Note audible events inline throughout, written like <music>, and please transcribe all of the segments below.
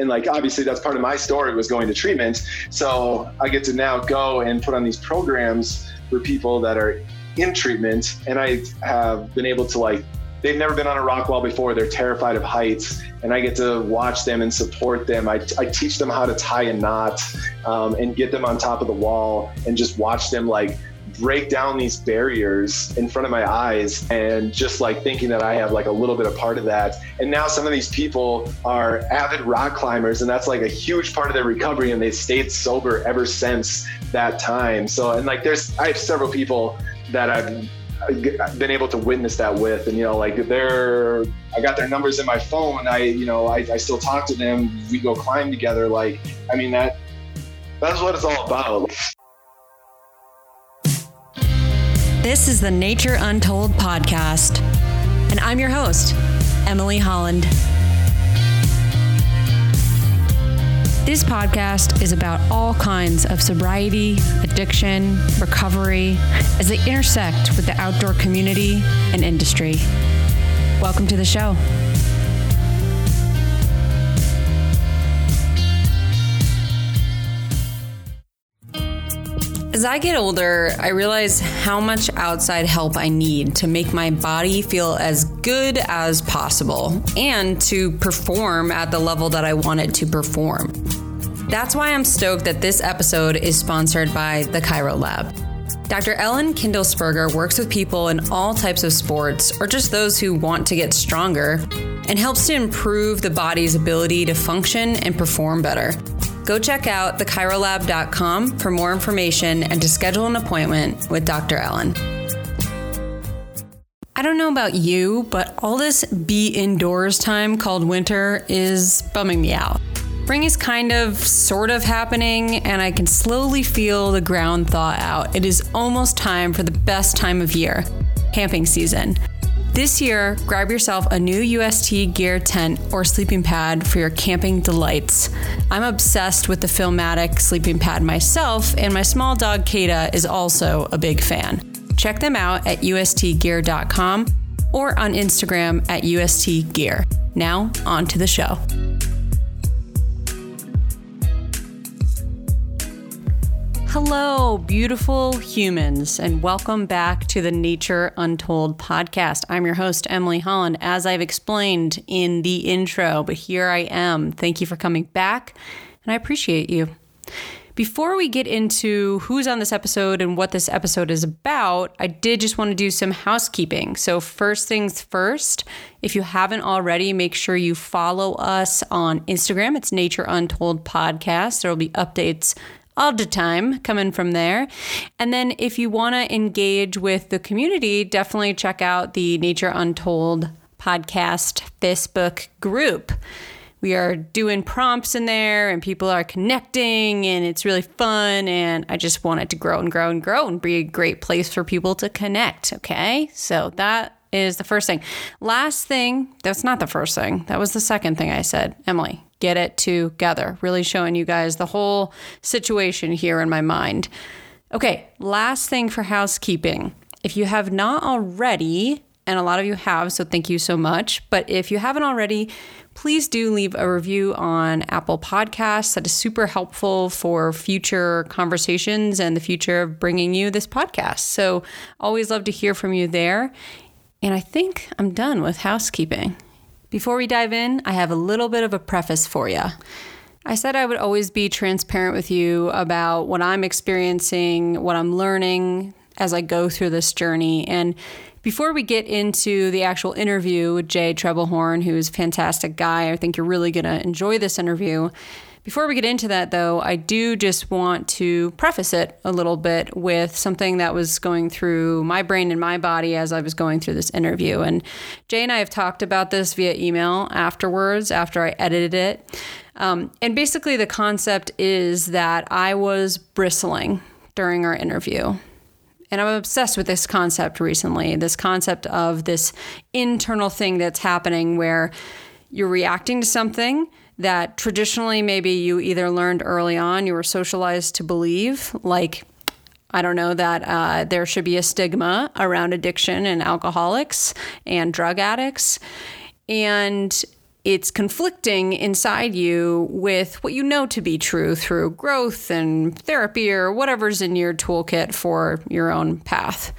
And like obviously that's part of my story was going to treatment. So I get to now go and put on these programs for people that are in treatment. And I have been able to like they've never been on a rock wall before. They're terrified of heights, and I get to watch them and support them. I, I teach them how to tie a knot um, and get them on top of the wall and just watch them like break down these barriers in front of my eyes and just like thinking that I have like a little bit of part of that. And now some of these people are avid rock climbers and that's like a huge part of their recovery and they've stayed sober ever since that time. So, and like there's, I have several people that I've uh, been able to witness that with. And you know like they're i got their numbers in my phone. I you know I, I still talk to them. We go climb together. Like i mean that that's what it's all about this is the nature untold podcast and i'm your host emily holland This podcast is about all kinds of sobriety, addiction, recovery as they intersect with the outdoor community and industry. Welcome to the show. As I get older, I realize how much outside help I need to make my body feel as good as possible and to perform at the level that I want it to perform. That's why I'm stoked that this episode is sponsored by the Chiro Lab. Dr. Ellen Kindelsperger works with people in all types of sports or just those who want to get stronger and helps to improve the body's ability to function and perform better. Go check out thechirolab.com for more information and to schedule an appointment with Dr. Ellen. I don't know about you, but all this be indoors time called winter is bumming me out. Spring is kind of sort of happening, and I can slowly feel the ground thaw out. It is almost time for the best time of year camping season. This year, grab yourself a new UST gear tent or sleeping pad for your camping delights. I'm obsessed with the Filmatic sleeping pad myself, and my small dog Kata is also a big fan. Check them out at ustgear.com or on Instagram at ustgear. Now, on to the show. Hello, beautiful humans, and welcome back to the Nature Untold podcast. I'm your host, Emily Holland, as I've explained in the intro, but here I am. Thank you for coming back, and I appreciate you. Before we get into who's on this episode and what this episode is about, I did just want to do some housekeeping. So, first things first, if you haven't already, make sure you follow us on Instagram. It's Nature Untold Podcast. There will be updates all the time coming from there. And then if you want to engage with the community, definitely check out the Nature Untold podcast Facebook group. We are doing prompts in there and people are connecting and it's really fun. And I just want it to grow and grow and grow and be a great place for people to connect. Okay. So that is the first thing. Last thing, that's not the first thing. That was the second thing I said. Emily, get it together. Really showing you guys the whole situation here in my mind. Okay, last thing for housekeeping. If you have not already, and a lot of you have, so thank you so much. But if you haven't already, please do leave a review on Apple Podcasts. That is super helpful for future conversations and the future of bringing you this podcast. So, always love to hear from you there. And I think I'm done with housekeeping. Before we dive in, I have a little bit of a preface for you. I said I would always be transparent with you about what I'm experiencing, what I'm learning as I go through this journey. And before we get into the actual interview with Jay Trebelhorn, who's a fantastic guy, I think you're really going to enjoy this interview. Before we get into that, though, I do just want to preface it a little bit with something that was going through my brain and my body as I was going through this interview. And Jay and I have talked about this via email afterwards, after I edited it. Um, and basically, the concept is that I was bristling during our interview. And I'm obsessed with this concept recently this concept of this internal thing that's happening where you're reacting to something that traditionally maybe you either learned early on, you were socialized to believe, like, I don't know, that uh, there should be a stigma around addiction and alcoholics and drug addicts. And it's conflicting inside you with what you know to be true through growth and therapy or whatever's in your toolkit for your own path.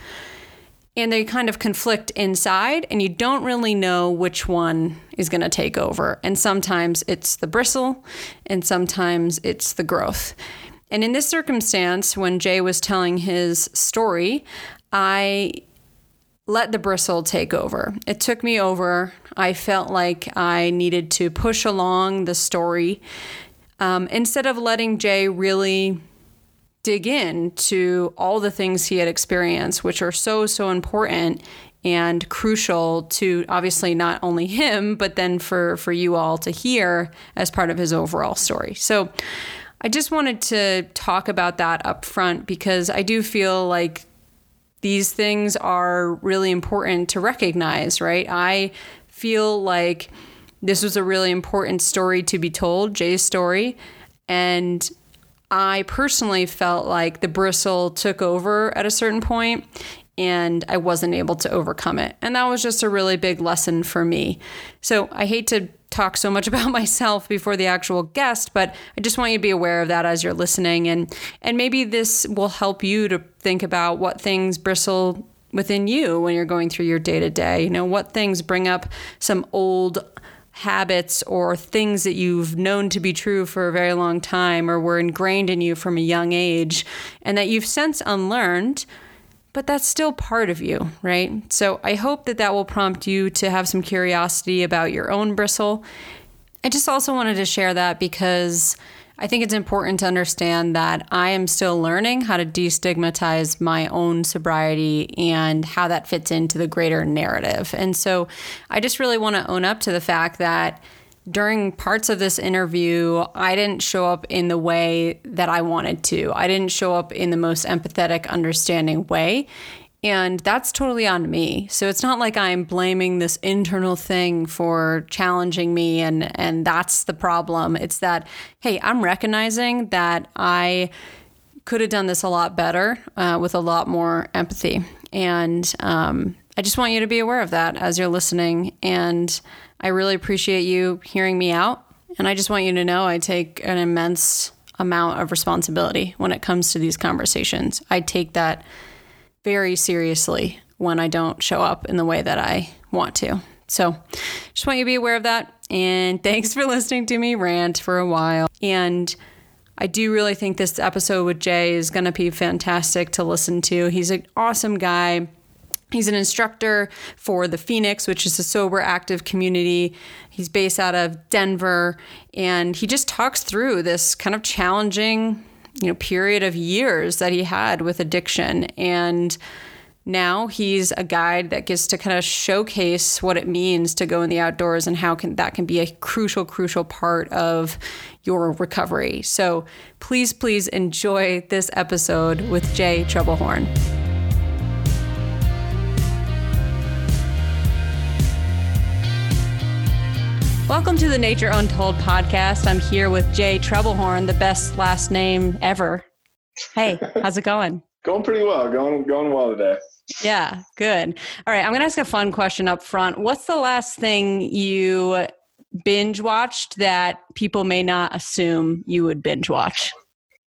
And they kind of conflict inside, and you don't really know which one is going to take over. And sometimes it's the bristle, and sometimes it's the growth. And in this circumstance, when Jay was telling his story, I let the bristle take over. It took me over. I felt like I needed to push along the story um, instead of letting Jay really dig in to all the things he had experienced, which are so, so important and crucial to obviously not only him, but then for, for you all to hear as part of his overall story. So I just wanted to talk about that up front because I do feel like these things are really important to recognize, right? I feel like this was a really important story to be told, Jay's story. And I personally felt like the bristle took over at a certain point and I wasn't able to overcome it. And that was just a really big lesson for me. So I hate to talk so much <laughs> about myself before the actual guest, but I just want you to be aware of that as you're listening and and maybe this will help you to think about what things bristle within you when you're going through your day-to-day. You know, what things bring up some old habits or things that you've known to be true for a very long time or were ingrained in you from a young age and that you've since unlearned but that's still part of you, right? So I hope that that will prompt you to have some curiosity about your own bristle. I just also wanted to share that because I think it's important to understand that I am still learning how to destigmatize my own sobriety and how that fits into the greater narrative. And so I just really want to own up to the fact that during parts of this interview, I didn't show up in the way that I wanted to. I didn't show up in the most empathetic, understanding way. And that's totally on me. So it's not like I'm blaming this internal thing for challenging me and and that's the problem. It's that hey, I'm recognizing that I could have done this a lot better uh, with a lot more empathy. And um, I just want you to be aware of that as you're listening. And I really appreciate you hearing me out. And I just want you to know I take an immense amount of responsibility when it comes to these conversations. I take that very seriously when I don't show up in the way that I want to. So just want you to be aware of that. And <laughs> thanks for listening to me rant for a while. And I do really think this episode with Jay is going to be fantastic to listen to. He's an awesome guy. He's an instructor for the Phoenix, which is a sober active community. He's based out of Denver, and he just talks through this kind of challenging, you know, period of years that he had with addiction. And now he's a guide that gets to kind of showcase what it means to go in the outdoors and how can that can be a crucial, crucial part of your recovery. So please, please enjoy this episode with Jay Troublehorn. Welcome to the Nature Untold podcast. I'm here with Jay Troublehorn, the best last name ever. Hey, <laughs> how's it going? going pretty well. Going going well today. Yeah, good. All right, I'm going to ask a fun question up front. What's the last thing you binge watched that people may not assume you would binge watch?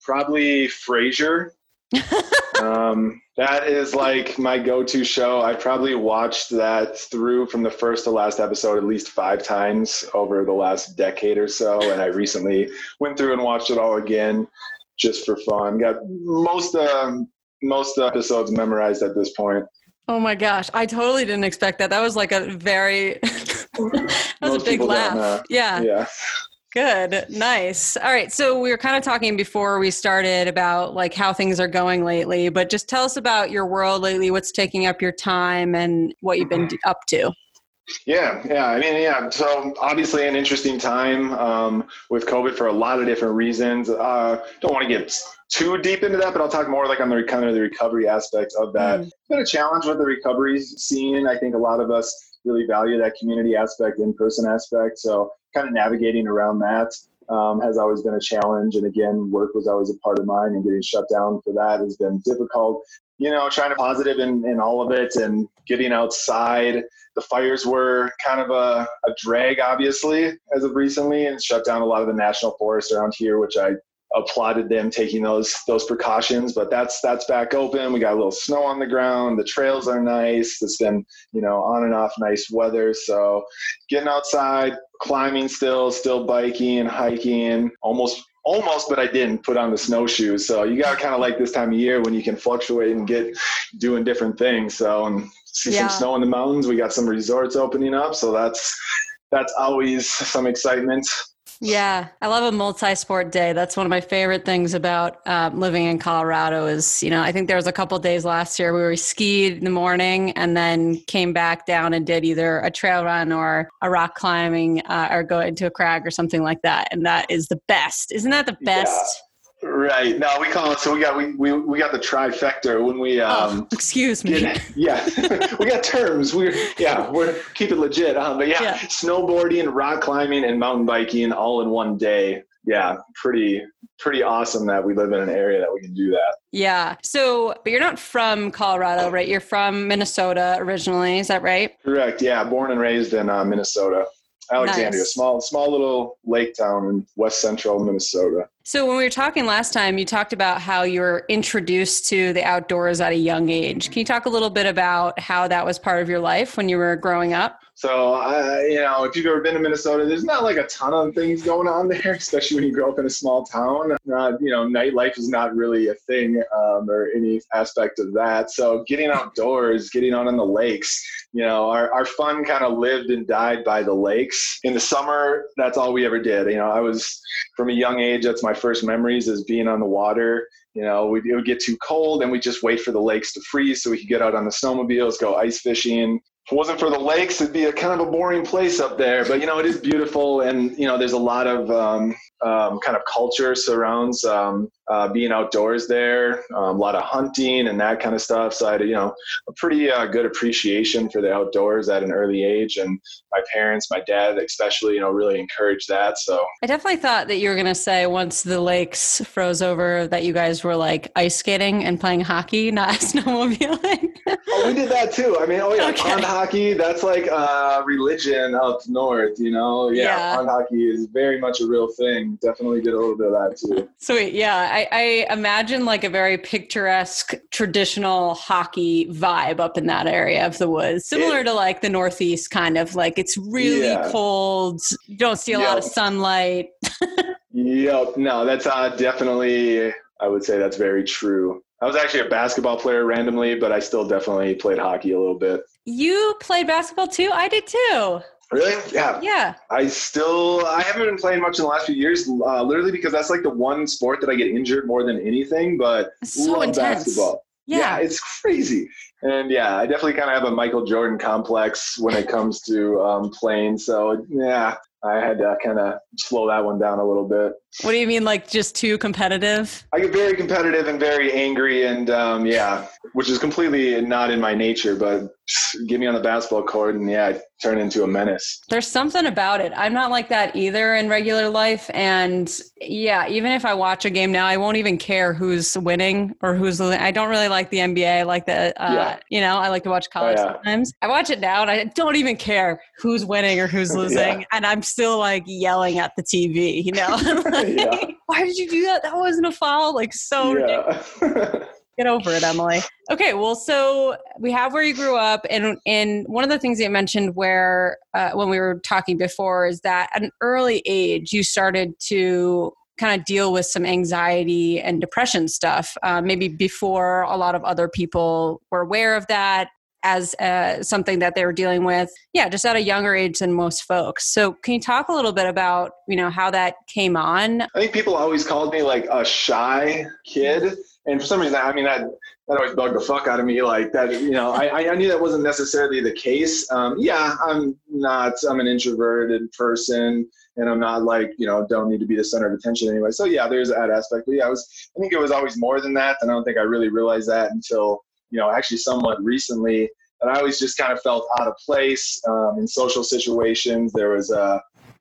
Probably Frasier. <laughs> um, that is like my go-to show. I probably watched that through from the first to last episode at least five times over the last decade or so, and I recently went through and watched it all again just for fun. Got most um, most episodes memorized at this point. Oh my gosh, I totally didn't expect that. That was like a very <laughs> that was most a big laugh. Yeah. Yeah. Good. Nice. All right. So we were kind of talking before we started about like how things are going lately, but just tell us about your world lately, what's taking up your time and what you've been up to. Yeah, yeah. I mean, yeah. So obviously, an interesting time um, with COVID for a lot of different reasons. Uh, don't want to get too deep into that, but I'll talk more like on the kind of the recovery aspect of that. Mm. It's been a challenge with the recovery scene. I think a lot of us really value that community aspect, in person aspect. So kind of navigating around that. um, has always been a challenge. And again, work was always a part of mine, and getting shut down for that has been difficult. You know, trying to positive in, in all of it and getting outside. The fires were kind of a, a drag, obviously, as of recently, and shut down a lot of the national forest around here, which I applauded them taking those those precautions but that's that's back open. We got a little snow on the ground. The trails are nice. It's been you know on and off nice weather. So getting outside climbing still still biking hiking almost almost but i didn't put on the snowshoes. So you got kind of like this time of year when you can fluctuate and get doing different things. So and see yeah. some snow in the mountains. We got some resorts opening up. So that's that's always some excitement yeah, I love a multi-sport day. That's one of my favorite things about um, living in Colorado. Is you know, I think there was a couple days last year where we skied in the morning and then came back down and did either a trail run or a rock climbing uh, or go into a crag or something like that. And that is the best. Isn't that the best? Right. No, we call it. So we got we we, we got the trifecta when we. Oh, um, oh, excuse me. Get, yeah, <laughs> we got terms. We're yeah we're keep it legit. Um, but yeah, yeah, snowboarding, rock climbing, and mountain biking all in one day. Yeah, pretty pretty awesome that we live in an area that we can do that. Yeah. So, but you're not from Colorado, right? You're from Minnesota originally. Is that right? Correct. Yeah, born and raised in uh, Minnesota. Alexandria, nice. small small little lake town in west central Minnesota. So when we were talking last time, you talked about how you were introduced to the outdoors at a young age. Can you talk a little bit about how that was part of your life when you were growing up? So, uh, you know, if you've ever been to Minnesota, there's not like a ton of things going on <laughs> there, especially when you grow up in a small town. Not, you know, nightlife is not really a thing um, or any aspect of that. So, getting outdoors, getting out on the lakes, you know, our, our fun kind of lived and died by the lakes. In the summer, that's all we ever did. You know, I was from a young age, that's my first memories is being on the water. You know, we, it would get too cold and we just wait for the lakes to freeze so we could get out on the snowmobiles, go ice fishing, if it wasn't for the lakes, it'd be a kind of a boring place up there. But you know, it is beautiful, and you know, there's a lot of um, um, kind of culture surrounds um, uh, being outdoors there. Um, a lot of hunting and that kind of stuff. So I had, you know, a pretty uh, good appreciation for the outdoors at an early age, and my parents, my dad especially, you know, really encouraged that. So I definitely thought that you were going to say once the lakes froze over that you guys were like ice skating and playing hockey, <laughs> not <laughs> snowmobiling. oh, we did that too. I mean, oh yeah, okay. pond hockey. That's like a religion up north. You know, yeah, yeah, pond hockey is very much a real thing. Definitely did a little bit of that too. <laughs> Sweet, yeah. I, I imagine like a very picturesque traditional hockey vibe up in that area of the woods, similar it, to like the Northeast, kind of like it's really yeah. cold. You don't see a yep. lot of sunlight. yep. No, that's uh, definitely. I would say that's very true. I was actually a basketball player randomly, but I still definitely played hockey a little bit. You played basketball too? I did too. Really? Yeah. Yeah. I still I haven't been playing much in the last few years, uh, literally because that's like the one sport that I get injured more than anything. But so love intense. basketball. Yeah. yeah, it's crazy. And yeah, I definitely kind of have a Michael Jordan complex when it comes to um, playing. So yeah, I had to kind of slow that one down a little bit. What do you mean, like just too competitive? I get very competitive and very angry, and um, yeah, which is completely not in my nature. But get me on the basketball court, and yeah, I turn into a menace. There's something about it. I'm not like that either in regular life, and yeah, even if I watch a game now, I won't even care who's winning or who's losing. I don't really like the NBA. I like the, uh, yeah. you know, I like to watch college oh, yeah. sometimes. I watch it now, and I don't even care who's winning or who's <laughs> losing, yeah. and I'm still like yelling at the TV. You know. <laughs> <laughs> yeah. Why did you do that? That wasn't a foul. Like so yeah. Get over it, Emily. Okay, well, so we have where you grew up, and and one of the things that you mentioned, where uh, when we were talking before, is that at an early age you started to kind of deal with some anxiety and depression stuff, uh, maybe before a lot of other people were aware of that as uh, something that they were dealing with. Yeah just at a younger age than most folks. So can you talk a little bit about you know how that came on? I think people always called me like a shy kid and for some reason i mean that that always bugged the fuck out of me like that you know i i knew that wasn't necessarily the case um, yeah i'm not i'm an introverted person and i'm not like you know don't need to be the center of attention anyway so yeah there's that aspect but yeah i was i think it was always more than that and i don't think i really realized that until you know, actually somewhat recently. And I always just kind of felt out of place um, in social situations. There was a,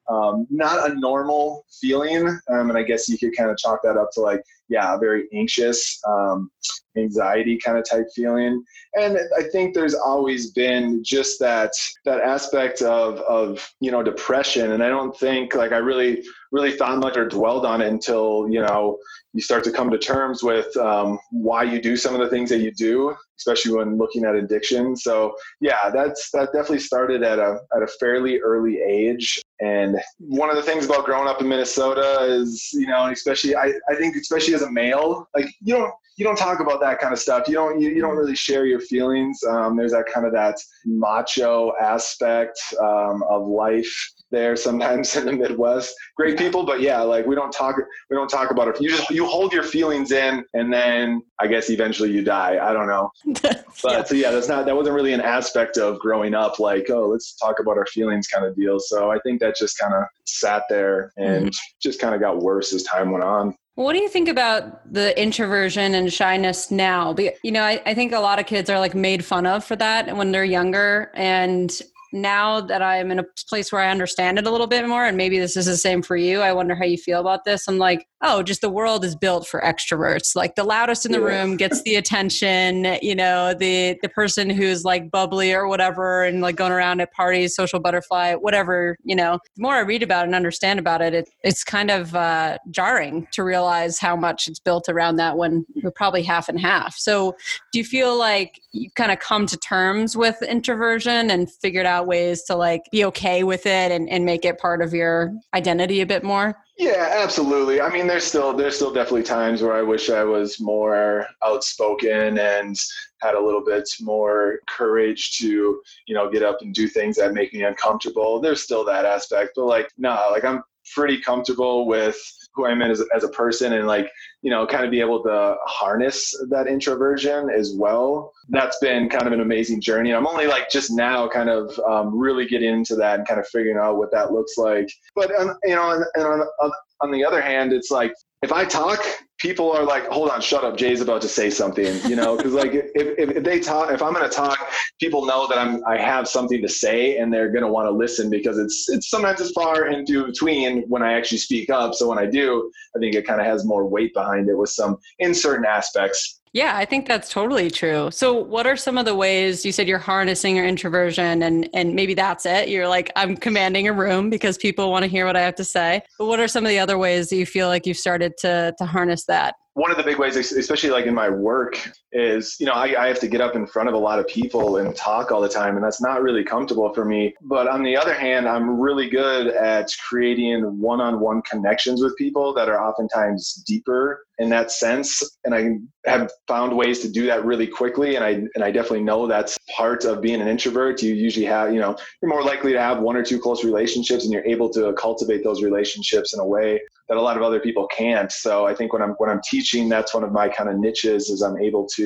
um, not a normal feeling. Um, and I guess you could kind of chalk that up to like, yeah, very anxious, um, anxiety kind of type feeling. And I think there's always been just that that aspect of of you know depression. And I don't think like I really really thought much or dwelled on it until you know you start to come to terms with um, why you do some of the things that you do, especially when looking at addiction. So yeah, that's that definitely started at a at a fairly early age. And one of the things about growing up in Minnesota is, you know, especially I, I think especially as a male, like you don't you don't talk about that kind of stuff. You don't you, you don't really share your feelings. Um, there's that kind of that macho aspect um, of life there sometimes <laughs> in the Midwest. Great people, but yeah, like we don't talk we don't talk about it. You just you hold your feelings in and then I guess eventually you die. I don't know. <laughs> but yeah. so yeah, that's not that wasn't really an aspect of growing up like, oh, let's talk about our feelings kind of deal. So I think that just kind of sat there and mm-hmm. just kind of got worse as time went on. What do you think about the introversion and shyness now? You know, I, I, think a lot of kids are like made fun of for that when they're younger. And now that I'm in a place where I understand it a little bit more, and maybe this is the same for you, I wonder how you feel about this. I'm like, oh, just the world is built for extroverts. Like the loudest in the room gets the attention, you know, the the person who's like bubbly or whatever and like going around at parties, social butterfly, whatever, you know. The more I read about it and understand about it, it it's kind of uh, jarring to realize how much it's built around that when we're probably half and half. So do you feel like you've kind of come to terms with introversion and figured out ways to like be okay with it and, and make it part of your identity a bit more? Yeah, absolutely. I mean, there's still there's still definitely times where I wish I was more outspoken and had a little bit more courage to, you know, get up and do things that make me uncomfortable. There's still that aspect, but like, no, like I'm pretty comfortable with who I'm as, as a person and like, you know, kind of be able to harness that introversion as well. That's been kind of an amazing journey. I'm only like just now kind of um, really getting into that and kind of figuring out what that looks like. But, um, you know, and, and on, on the other hand, it's like if I talk, people are like, hold on, shut up. Jay's about to say something, you know, <laughs> because like if, if, if, they talk, if I'm going to talk, people know that I'm, I have something to say and they're going to want to listen because it's, it's sometimes it's far into between when I actually speak up. So when I do, I think it kind of has more weight behind it with some in certain aspects. Yeah, I think that's totally true. So, what are some of the ways you said you're harnessing your introversion and and maybe that's it? You're like I'm commanding a room because people want to hear what I have to say. But what are some of the other ways that you feel like you've started to to harness that? one of the big ways, especially like in my work, is you know I, I, have to get up in front of a lot of people and talk all the time, and that's not really comfortable for me. But on the other hand, I'm really good at creating one-on-one connections with people that are oftentimes deeper in that sense, and I have found ways to do that really quickly. And I and I definitely know that's part of being an introvert. You usually have you know you're more likely to have one or two close relationships, and you're able to cultivate those relationships in a way that a lot of other people can't. So I think when I'm when I'm teaching, that's one of my kind of niches is I'm able to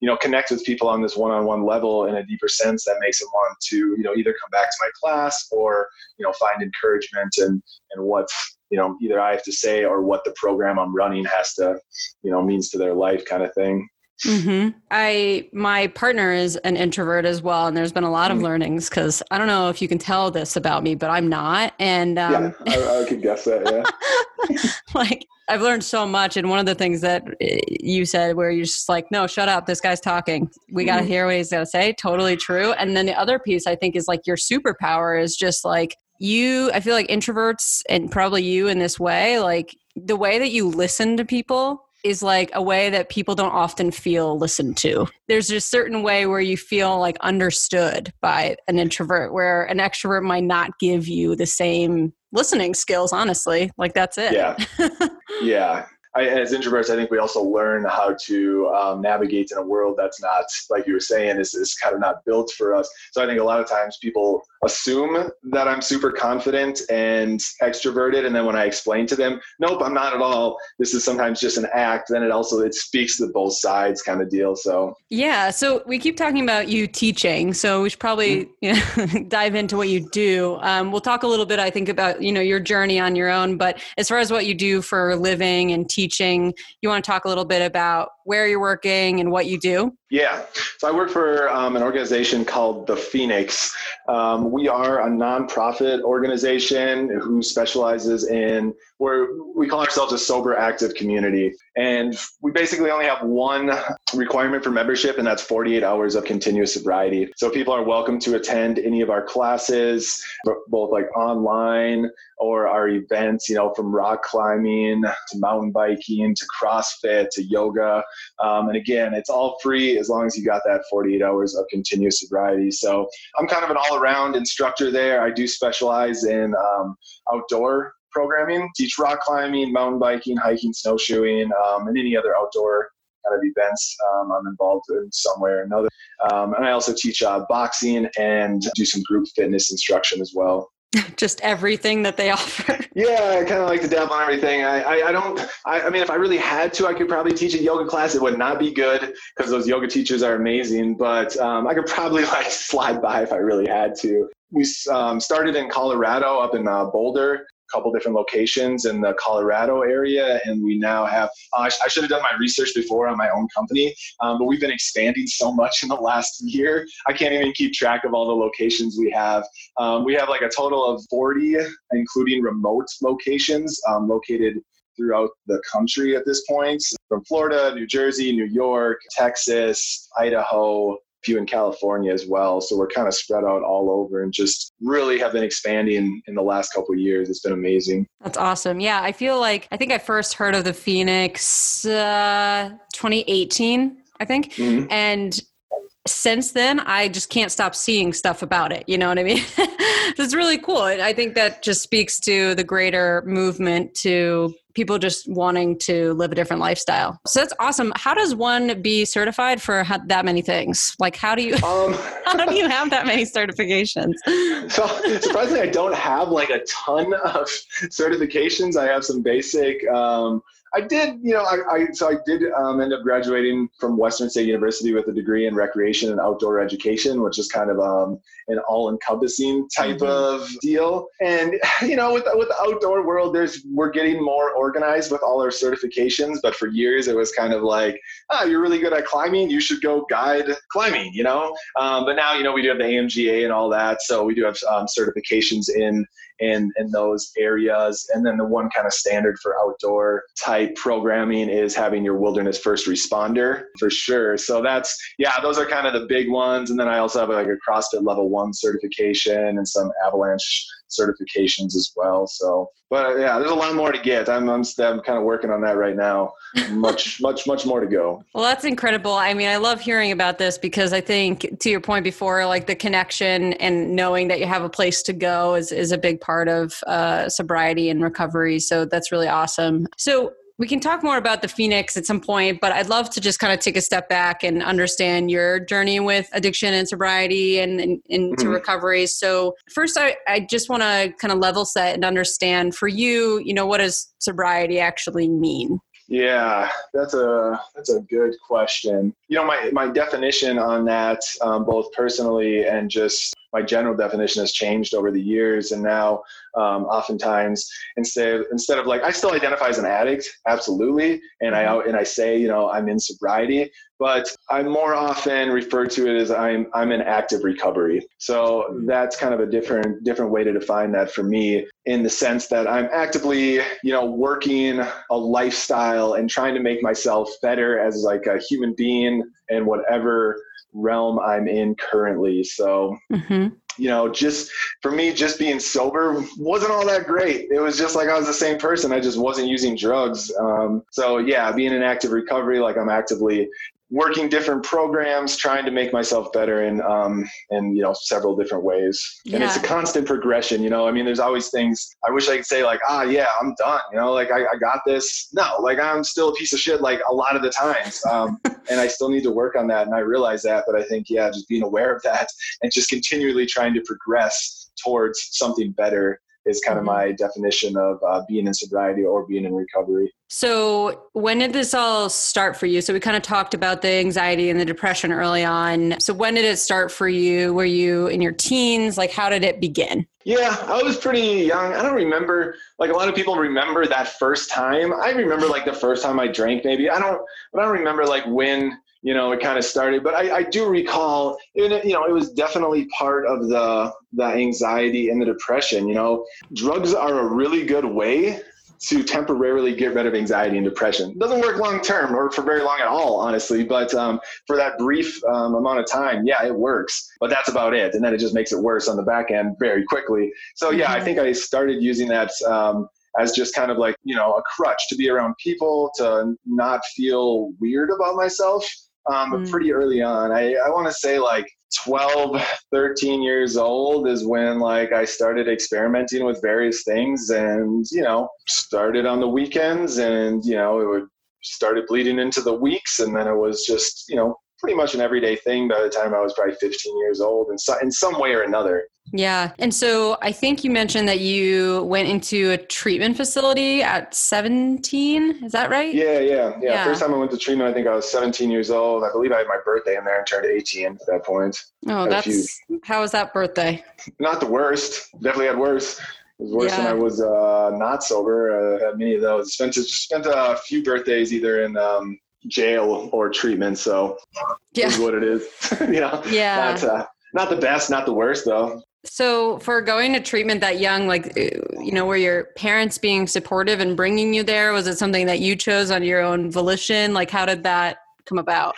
you know connect with people on this one-on-one level in a deeper sense that makes them want to you know either come back to my class or you know find encouragement and and what you know either I have to say or what the program I'm running has to you know means to their life kind of thing. Mm-hmm. I my partner is an introvert as well, and there's been a lot of mm. learnings because I don't know if you can tell this about me, but I'm not. And um, yeah, I, I could guess that. Yeah, <laughs> like I've learned so much, and one of the things that eh, you said, where you're just like, "No, shut up! This guy's talking. We got to mm. hear what he's got to say." Totally true. And then the other piece, I think, is like your superpower is just like you. I feel like introverts, and probably you in this way, like the way that you listen to people is like a way that people don't often feel listened to. There's a certain way where you feel like understood by an introvert, where an extrovert might not give you the same listening skills, honestly. Like that's it. Yeah. <laughs> yeah. I, as introverts, I think we also learn how to um, navigate in a world that's not, like you were saying, is, is kind of not built for us. So I think a lot of times people assume that I'm super confident and extroverted, and then when I explain to them, nope, I'm not at all. This is sometimes just an act. Then it also it speaks to both sides, kind of deal. So yeah. So we keep talking about you teaching, so we should probably mm-hmm. you <laughs> know, dive into what you do. Um, we'll talk a little bit, I think, about you know your journey on your own, but as far as what you do for living and teaching teaching. You want to talk a little bit about where you're working and what you do? Yeah. So I work for um, an organization called The Phoenix. Um, we are a nonprofit organization who specializes in where we call ourselves a sober active community. And we basically only have one requirement for membership, and that's 48 hours of continuous sobriety. So people are welcome to attend any of our classes, both like online or our events, you know, from rock climbing to mountain biking to CrossFit to yoga. Um, and again, it's all free as long as you got that 48 hours of continuous sobriety. So I'm kind of an all around instructor there. I do specialize in um, outdoor programming, teach rock climbing, mountain biking, hiking, snowshoeing, um, and any other outdoor kind of events um, I'm involved in some way or another. Um, and I also teach uh, boxing and do some group fitness instruction as well. <laughs> Just everything that they <laughs> offer. Yeah, I kind of like to dabble on everything. I, I, I don't, I, I, mean, if I really had to, I could probably teach a yoga class. It would not be good because those yoga teachers are amazing, but um, I could probably <laughs> like slide by if I really had to. We um, started in Colorado up in uh, Boulder couple different locations in the Colorado area, and we now have. Uh, I should have done my research before on my own company, um, but we've been expanding so much in the last year. I can't even keep track of all the locations we have. Um, we have like a total of 40, including remote locations um, located throughout the country at this point from Florida, New Jersey, New York, Texas, Idaho, few in California as well. So we're kind of spread out all over and just really have been expanding in the last couple of years. It's been amazing. That's awesome. Yeah, I feel like I think I first heard of the Phoenix uh, 2018, I think, mm-hmm. and since then i just can't stop seeing stuff about it you know what i mean <laughs> <laughs> it's really cool. I think that just speaks to the greater movement to people just wanting to live a different lifestyle. So that's awesome. How does one be certified for that many things? Like how do you <laughs> um, how do you have that many certifications? <laughs> So surprisingly i don't have like a ton of certifications. I have some basic um, I did, you know, I, I so I did um, end up graduating from Western State University with a degree in recreation and outdoor education, which is kind of um, an all-encompassing type mm-hmm. of deal. And <laughs> you know, with the, with the outdoor world, there's we're getting more organized with all our certifications. But for years, it was kind of like, ah, oh, you're really good at climbing, you should go guide climbing, you know. Um, but now, you know, we do have the AMGA and all that, so we do have um, certifications in in in those areas. And then the one kind of standard for outdoor type programming is having your wilderness first responder for sure. So that's yeah, those are kind of the big ones. And then I also have like a CrossFit level one certification and some avalanche certifications as well. So, but yeah, there's a lot more to get. I'm, I'm, I'm kind of working on that right now. <laughs> Much, much, much more to go. Well, that's incredible. I mean, I love hearing about this because I think to your point before, like the connection and knowing that you have a place to go is, is a big part of uh, sobriety and recovery. So that's really awesome. So we can talk more about the Phoenix at some point, but I'd love to just kind of take a step back and understand your journey with addiction and sobriety and, and into mm-hmm. recovery. So, first, I, I just want to kind of level set and understand for you, you know, what does sobriety actually mean? Yeah, that's a that's a good question. You know, my my definition on that, um, both personally and just my general definition has changed over the years and now um, oftentimes instead of, instead of like i still identify as an addict absolutely and i mm-hmm. and i say you know i'm in sobriety but I'm more often refer to it as i'm i'm in active recovery so mm-hmm. that's kind of a different different way to define that for me in the sense that i'm actively you know working a lifestyle and trying to make myself better as like a human being and whatever realm I'm in currently. So, mm-hmm. you know, just for me, just being sober wasn't all that great. It was just like I was the same person. I just wasn't using drugs. Um, so, yeah, being in active recovery, like I'm actively working different programs, trying to make myself better in um, in you know several different ways. Yeah. And it's a constant progression. You know, I mean, there's always things. I wish I could say like, ah, yeah, I'm done. You know, like I, I got this. No, like I'm still a piece of shit. Like a lot of the times, um, <laughs> and I still need to work on that. And I realize that. But I think yeah, just being aware of that and just continually trying to progress towards something better is kind of mm-hmm. my definition of uh, being in sobriety or being in recovery. So, when did this all start for you? So, we kind of talked about the anxiety and the depression early on. So, when did it start for you? Were you in your teens? Like, how did it begin? Yeah, I was pretty young. I don't remember, like, a lot of people remember that first time. I remember, like, the first time I drank, maybe. I don't, but I don't remember, like, when you know, it kind of started. But I, I do recall, you know, it was definitely part of the the anxiety and the depression. You know, drugs are a really good way to temporarily get rid of anxiety and depression. It doesn't work long term or for very long at all, honestly. But um, for that brief um, amount of time, yeah, it works. But that's about it. And then it just makes it worse on the back end very quickly. So yeah, I mm-hmm. think I started using that. Um, as just kind of like you know a crutch to be around people to not feel weird about myself um, but mm. pretty early on i, I want to say like 12 13 years old is when like i started experimenting with various things and you know started on the weekends and you know it would started bleeding into the weeks and then it was just you know pretty much an everyday thing by the time I was probably 15 years old in, so, in some way or another. Yeah. And so I think you mentioned that you went into a treatment facility at 17. Is that right? Yeah, yeah, yeah. yeah. First time I went to treatment, I think I was 17 years old. I believe I had my birthday in there and turned 18 at that point. Oh, that's how was that birthday? Not the worst. Definitely had worse. It was worse yeah. when I was uh, not sober. I had many of those. Spent spent a few birthdays either in um, jail or treatment. So yeah. is what it is. <laughs> you know, yeah. Not, uh, not the best, not the worst though. So for going to treatment that young, like, you know, were your parents being supportive and bringing you there? Was it something that you chose on your own volition? Like, how did that come about?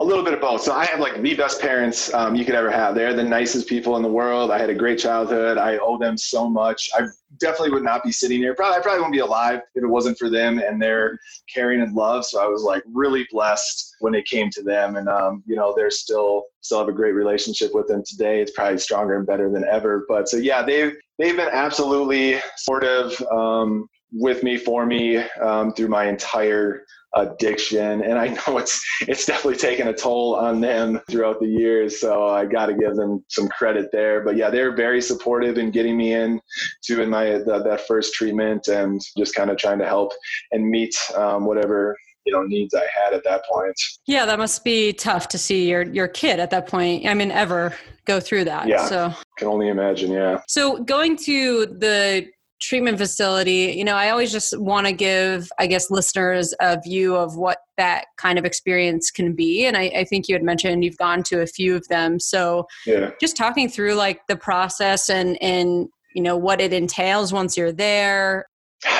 A little bit of both. So I have like the best parents um, you could ever have. They're the nicest people in the world. I had a great childhood. I owe them so much. I definitely would not be sitting here. Probably, I probably wouldn't be alive if it wasn't for them and their caring and love. So I was like really blessed when it came to them. And um, you know, they're still still have a great relationship with them today. It's probably stronger and better than ever. But so yeah, they've they've been absolutely supportive um, with me for me um, through my entire addiction and i <laughs> know it's it's definitely taken a toll on them throughout the years so i got to give them some credit there. But yeah they're very supportive in getting me in to in my the, that first treatment and just kind of trying to help and meet um, whatever you know needs i had at that point. Yeah that must be tough to see your your kid at that point i mean ever go through that yeah. so. Can only imagine yeah. So going to the treatment facility, you know, I always just want to give, I guess, listeners a view of what that kind of experience can be. And I, I, think you had mentioned you've gone to a few of them. So yeah. just talking through like the process and and you know what it entails once you're there.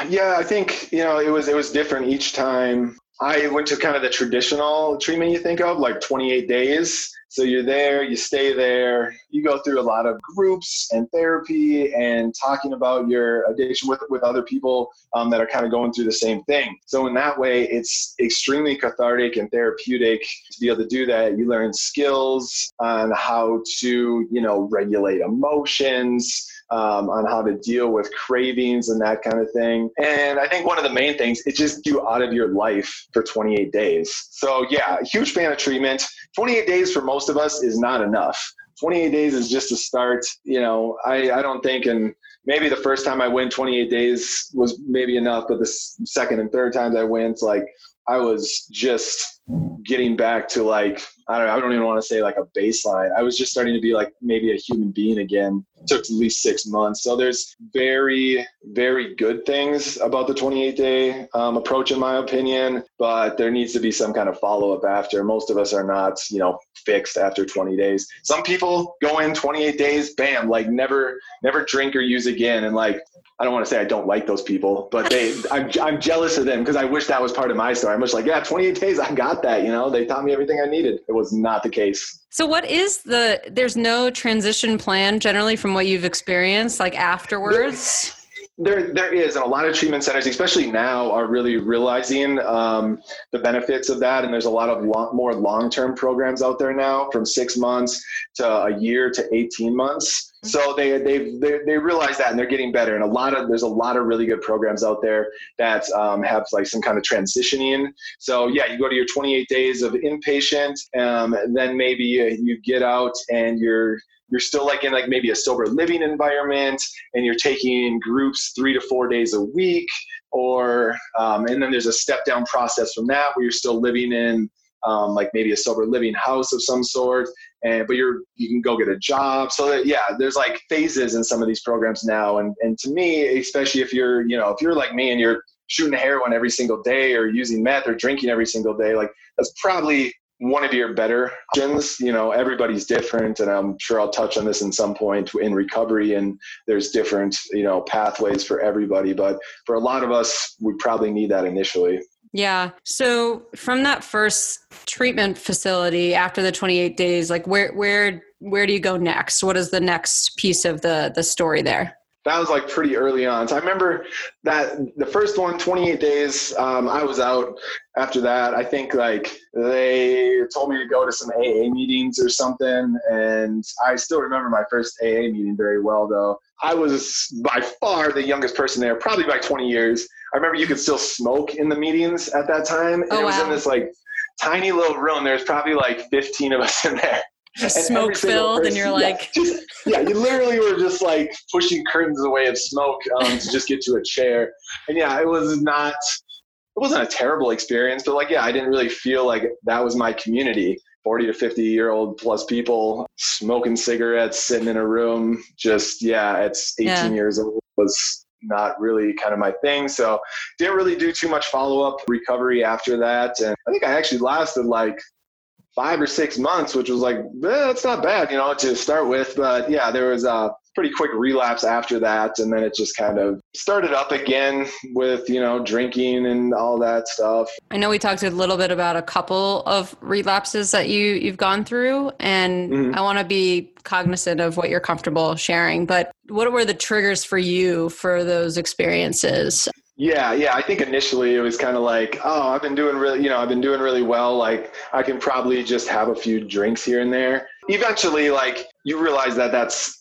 Yeah, I think, you know, it was it was different each time. I went to kind of the traditional treatment you think of, like 28 days. So you're there, you stay there, you go through a lot of groups and therapy and talking about your addiction with, with other people um, that are kind of going through the same thing. So in that way, it's extremely cathartic and therapeutic to be able to do that. You learn skills on how to, you know, regulate emotions, um, on how to deal with cravings and that kind of thing. And I think one of the main things is just you out of your life for 28 days. So yeah, huge fan of treatment. 28 days for most of us is not enough. 28 days is just a start. You know, I, I don't think, and maybe the first time I went 28 days was maybe enough, but the second and third times I went, like I was just getting back to like I don't know, I don't even want to say like a baseline. I was just starting to be like maybe a human being again. It took at least six months. So there's very, very good things about the 28 day um, approach, in my opinion, but there needs to be some kind of follow up after. Most of us are not, you know, fixed after 20 days. Some people go in 28 days, bam, like never, never drink or use again. And like, I don't want to say I don't like those people, but they, I'm, I'm jealous of them because I wish that was part of my story. I'm just like, yeah, 28 days, I got that. You know, they taught me everything I needed. It was not the case. So, what is the? There's no transition plan generally from what you've experienced, like afterwards. There, there is, and a lot of treatment centers, especially now, are really realizing um, the benefits of that. And there's a lot of long, more long-term programs out there now, from six months to a year to 18 months. So they they they realize that and they're getting better. And a lot of there's a lot of really good programs out there that um, have like some kind of transitioning. So yeah, you go to your 28 days of inpatient, um, then maybe you get out and you're you're still like in like maybe a sober living environment and you're taking groups three to four days a week or um, and then there's a step down process from that where you're still living in um, like maybe a sober living house of some sort and but you're you can go get a job so that, yeah there's like phases in some of these programs now and and to me especially if you're you know if you're like me and you're shooting heroin every single day or using meth or drinking every single day like that's probably one of your better options. You know, everybody's different, and I'm sure I'll touch on this in some point in recovery. And there's different, you know, pathways for everybody. But for a lot of us, we probably need that initially. Yeah. So from that first treatment facility after the 28 days, like where where where do you go next? What is the next piece of the the story there? that was like pretty early on. So I remember that the first one, 28 days, um, I was out after that. I think like they told me to go to some AA meetings or something. And I still remember my first AA meeting very well, though. I was by far the youngest person there, probably by 20 years. I remember you could still smoke in the meetings at that time. And oh, it was wow. in this like tiny little room. There's probably like 15 of us in there just smoke filled and you're like yeah, just, yeah, you literally were just like pushing curtains away of smoke um, to just get to a chair and yeah it was not it wasn't a terrible experience but like yeah i didn't really feel like that was my community 40 to 50 year old plus people smoking cigarettes sitting in a room just yeah it's 18 yeah. years old was not really kind of my thing so didn't really do too much follow-up recovery after that and i think i actually lasted like five or six months, which was like, eh, that's not bad, you know, to start with. But yeah, there was a pretty quick relapse after that. And then it just kind of started up again with, you know, drinking and all that stuff. I know we talked a little bit about a couple of relapses that you, you've gone through. And mm-hmm. I want to be cognizant of what you're comfortable sharing. But what were the triggers for you for those experiences? Yeah, yeah. I think initially it was kind of like, oh, I've been doing really, you know, I've been doing really well. Like I can probably just have a few drinks here and there. Eventually, like you realize that that's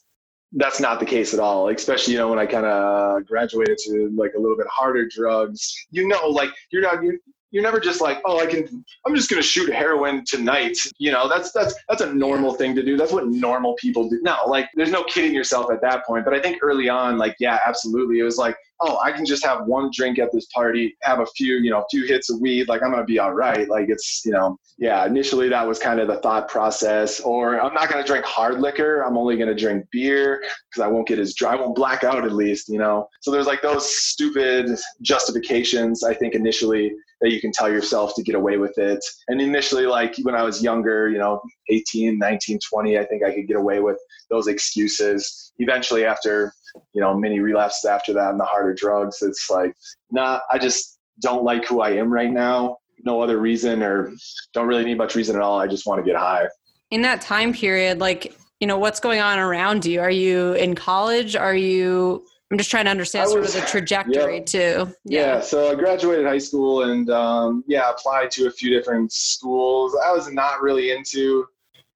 that's not the case at all. Especially, you know, when I kind of graduated to like a little bit harder drugs. You know, like you're not you you're never just like, oh, I can. I'm just gonna shoot heroin tonight. You know, that's that's that's a normal thing to do. That's what normal people do. No, like there's no kidding yourself at that point. But I think early on, like, yeah, absolutely, it was like, oh, I can just have one drink at this party, have a few, you know, a few hits of weed, like I'm gonna be all right. Like it's, you know, yeah. Initially, that was kind of the thought process. Or I'm not gonna drink hard liquor. I'm only gonna drink beer because I won't get as dry. I won't black out at least, you know. So there's like those stupid justifications. I think initially that you can tell yourself to get away with it. And initially, like when I was younger, you know, 18, 19, 20, I think I could get away with those excuses. Eventually, after, you know, many relapses after that and the harder drugs, it's like, nah, I just don't like who I am right now. No other reason, or don't really need much reason at all. I just want to get high. In that time period, like, you know, what's going on around you? Are you in college? Are you I'm just trying to understand was, sort of the trajectory yeah, too. Yeah. yeah. So I graduated high school and um, yeah, applied to a few different schools. I was not really into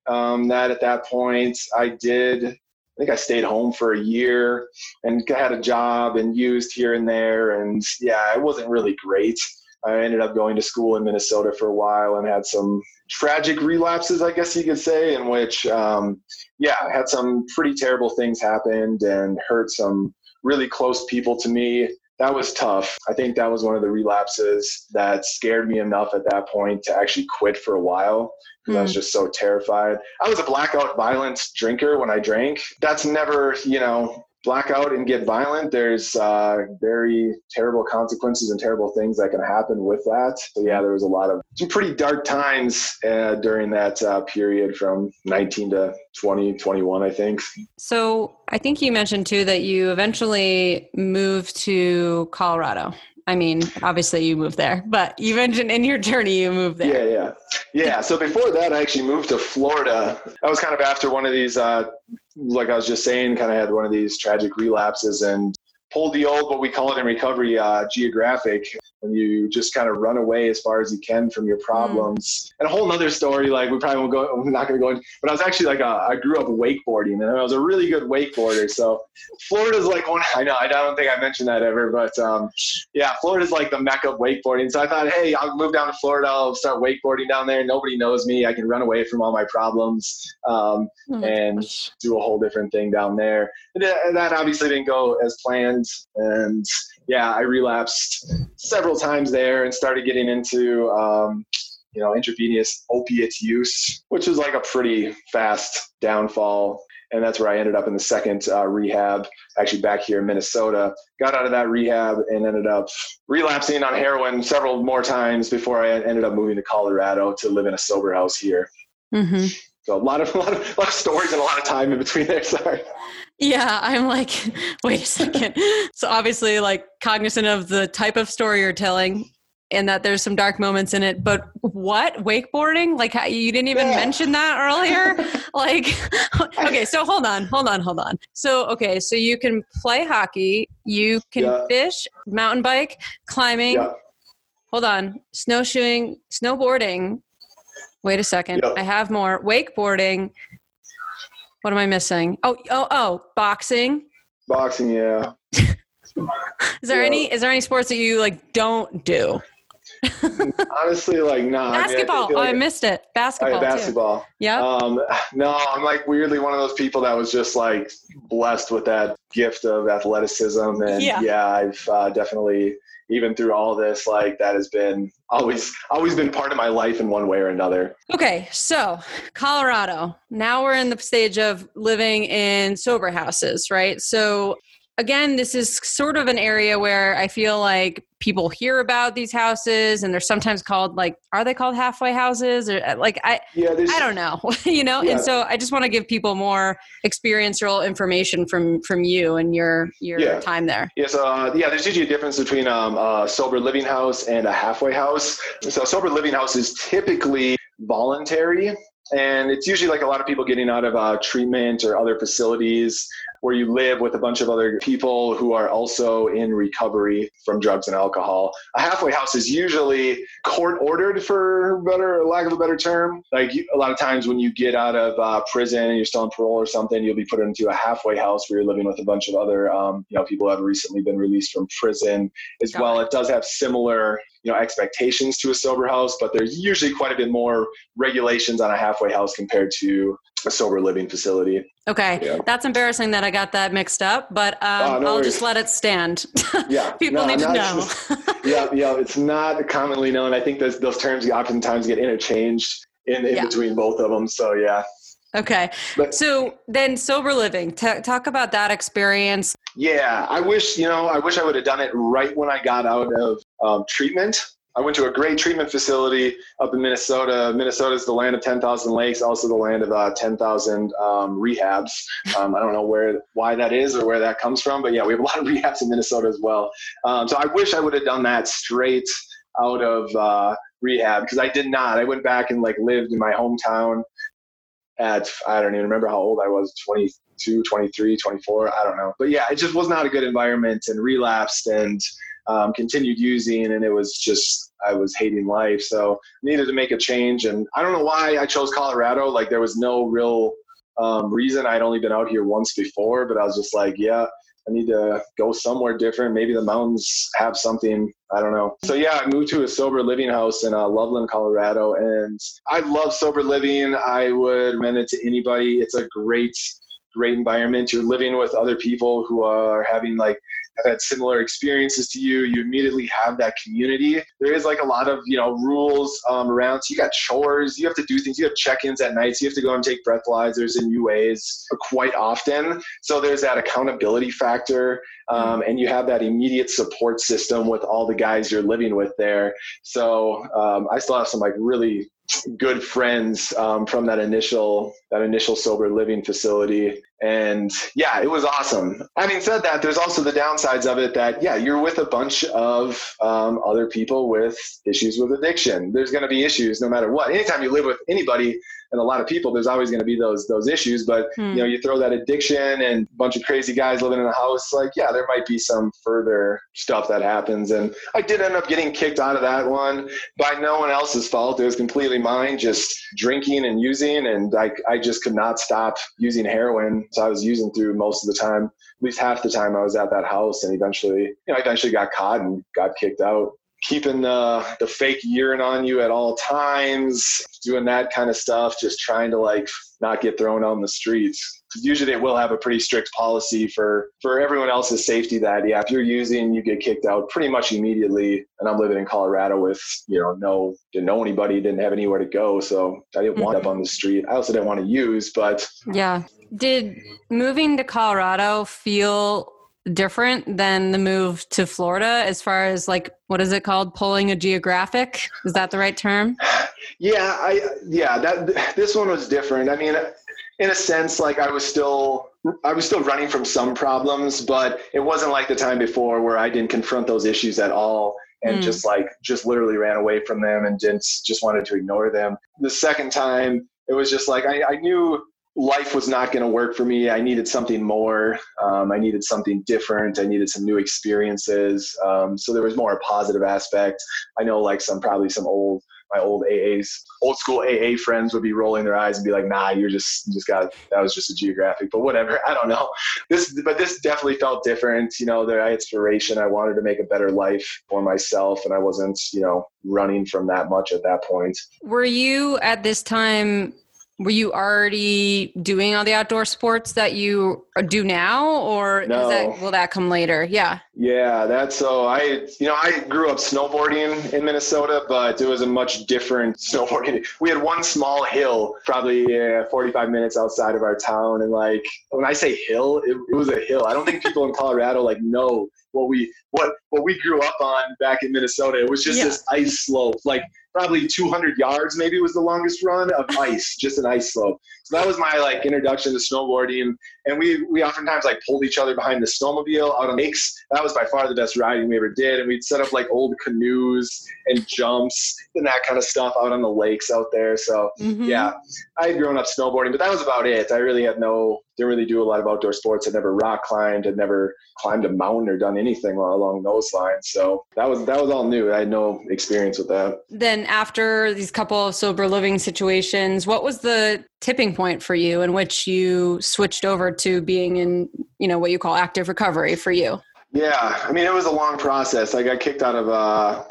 um, that at that point. I did. I think I stayed home for a year and had a job and used here and there. And yeah, it wasn't really great. I ended up going to school in Minnesota for a while and had some tragic relapses, I guess you could say, in which, um, yeah, had some pretty terrible things happened and hurt some really close people to me. That was tough. I think that was one of the relapses that scared me enough at that point to actually quit for a while because mm. I was hmm. just so terrified. I was a blackout violent drinker when I drank. That's never, you know, black out and get violent, there's uh, very terrible consequences and terrible things that can happen with that. So yeah, there was a lot of some pretty dark times uh, during that uh, period from 19 to 20, 21, I think. So I think you mentioned too that you eventually moved to Colorado. I mean, obviously you moved there, but you mentioned in your journey you moved there. Yeah, yeah. Yeah. So before that, I actually moved to Florida. I was kind of after one of these, uh, like I was just saying, kind of had one of these tragic relapses and pulled the old, what we call it in recovery, uh, geographic when you just kind of run away as far as you can from your problems. Mm. And a whole nother story, like we probably won't go, <laughs> we're not going to go into, but I was actually like, a, I grew up wakeboarding and I was a really good wakeboarder. So Florida's like one, I know, I don't think I mentioned that ever, but um, yeah, Florida's like the mecca of wakeboarding. So I thought, hey, I'll move down to Florida. I'll start wakeboarding down there. Nobody knows me. I can run away from all my problems um, mm. and do a whole different thing down there. And that obviously didn't go as planned. And yeah, I relapsed several times there and started getting into, um, you know, intravenous opiate use, which was like a pretty fast downfall. and that's where I ended up in the second uh, rehab, actually back here in Minnesota. Got out of that rehab and ended up relapsing on heroin several more times before I ended up moving to Colorado to live in a sober house here. Mm-hmm. So a lot of, <laughs> a lot of a lot of stories and a lot of time in between there. Sorry. Yeah, I'm like, <laughs> wait a second. so obviously, like cognizant of the type of story you're telling, and that there's some dark moments in it. But what wakeboarding? Like you didn't even yeah. mention that earlier. <laughs> like, <laughs> okay, so hold on, hold on, hold on. So okay, so you can play hockey, you can yeah. fish, mountain bike, climbing. Yeah. Hold on, snowshoeing, snowboarding. Wait a second, I have more wakeboarding. What am I missing? Oh, oh, oh, boxing. Boxing, yeah. <laughs> is there any is there any sports that you like don't do? <laughs> Honestly, like no. Basketball. I, mean, I, like, oh, I missed it. Basketball. basketball. Yeah. Um, no, I'm like weirdly one of those people that was just like blessed with that gift of athleticism, and yeah, yeah I've uh, definitely even through all this, like that has been always always been part of my life in one way or another. Okay, so Colorado. Now we're in the stage of living in sober houses, right? So again, this is sort of an area where I feel like people hear about these houses and they're sometimes called like are they called halfway houses or uh, like I yeah, I don't know, <laughs> you know? Yeah. And so I just want to give people more experiential information from from you and your your yeah. time there. Yeah, so uh, yeah, there's usually a difference between um, a sober living house and a halfway house. So a sober living house is typically voluntary and it's usually like a lot of people getting out of uh, treatment or other facilities where you live with a bunch of other people who are also in recovery from drugs and alcohol. A halfway house is usually court ordered, for better lack of a better term. Like a lot of times when you get out of uh, prison and you're still on parole or something, you'll be put into a halfway house where you're living with a bunch of other, um, you know, people who have recently been released from prison as Got well. It. it does have similar you know expectations to a sober house but there's usually quite a bit more regulations on a halfway house compared to a sober living facility okay yeah. that's embarrassing that i got that mixed up but um, oh, no i'll worries. just let it stand <laughs> yeah people no, need to know yeah yeah it's not commonly known i think those, those terms oftentimes get interchanged in, in yeah. between both of them so yeah Okay. But, so then sober living, T- talk about that experience. Yeah, I wish, you know, I wish I would have done it right when I got out of um, treatment. I went to a great treatment facility up in Minnesota. Minnesota is the land of 10,000 lakes, also the land of uh, 10,000 um, rehabs. Um, I don't know where, why that is or where that comes from, but yeah, we have a lot of <laughs> rehabs in Minnesota as well. Um, so I wish I would have done that straight out of uh, rehab because I did not. I went back and like lived in my hometown at I don't even remember how old I was 22 23 24 I don't know but yeah it just was not a good environment and relapsed and um, continued using and it was just I was hating life so needed to make a change and I don't know why I chose Colorado like there was no real um, reason I'd only been out here once before but I was just like yeah I need to go somewhere different. Maybe the mountains have something. I don't know. So yeah, I moved to a sober living house in uh, Loveland, Colorado, and I love sober living. I would recommend it to anybody. It's a great, great environment. You're living with other people who are having like have had similar experiences to you, you immediately have that community. There is like a lot of, you know, rules um, around. So you got chores, you have to do things, you have check-ins at nights, you have to go and take breathalyzers and UAs quite often. So there's that accountability factor. Um, and you have that immediate support system with all the guys you're living with there. So um, I still have some like really good friends um, from that initial that initial sober living facility. And yeah it was awesome. Having said that there's also the downsides of it that yeah you're with a bunch of um, other people with issues with addiction. There's going to be issues no matter what. Anytime you live with anybody and a lot of people, there's always going to be those those issues. But hmm. you know, you throw that addiction and a bunch of crazy guys living in a house, like yeah, there might be some further stuff that happens. And I did end up getting kicked out of that one by no one else's fault. It was completely mine, just drinking and using, and I I just could not stop using heroin. So I was using through most of the time, at least half the time I was at that house, and eventually, you know, I eventually got caught and got kicked out keeping the the fake urine on you at all times, doing that kind of stuff, just trying to like not get thrown on the streets. usually they will have a pretty strict policy for for everyone else's safety that yeah if you're using you get kicked out pretty much immediately and i'm living in colorado with you know no didn't know anybody didn't have anywhere to go so i didn't mm-hmm. up on the street i also didn't want to use but yeah did moving to colorado feel different than the move to Florida as far as like what is it called? Pulling a geographic? Is that the right term? Yeah I yeah that this one was different. I mean in a sense like I was still I was still running from some problems but it wasn't like the time before where I didn't confront those issues at all and mm. just like just literally ran away from them and didn't just wanted to ignore them. The second time it was just like I, I knew life was not going to work for me. I needed something more. Um, I needed something different. I needed some new experiences. Um, so there was more a positive aspect. I know like some probably some old my old AAs, old school AA friends would be rolling their eyes and be like, "Nah, you're just you just got that was just a geographic." But whatever, <laughs> I don't know. This, but this definitely felt different. You know, the inspiration. I wanted to make a better life for myself, and I wasn't, you know, running from that much at that point. Were you at this time were you already doing all the outdoor sports that you do now or no. that, will that come later? Yeah. Yeah that's so i you know i grew up snowboarding in minnesota but it was a much different <laughs> snowboarding. We had one small hill probably uh, 45 minutes outside of our town and like when i say hill it, it was a hill. I don't think people in colorado like know what we what what we grew up on back in minnesota it was just yeah. this ice slope like probably 200 yards maybe was the longest run of <laughs> ice, just an ice slope. So that was my like introduction to snowboarding. And we we oftentimes like pulled each other behind the snowmobile out on lakes. That was by far the best riding we ever did. And we'd set up like old canoes and jumps and that kind of stuff out on the lakes out there. So mm-hmm. yeah, I had grown up snowboarding, but that was about it. I really had no didn't really do a lot of outdoor sports. I'd never rock climbed, had never climbed a mountain or done anything along those lines. So that was that was all new. I had no experience with that. Then after these couple of sober living situations, what was the tipping point for you in which you switched over to being in, you know, what you call active recovery for you? Yeah, I mean, it was a long process. I got kicked out of, uh,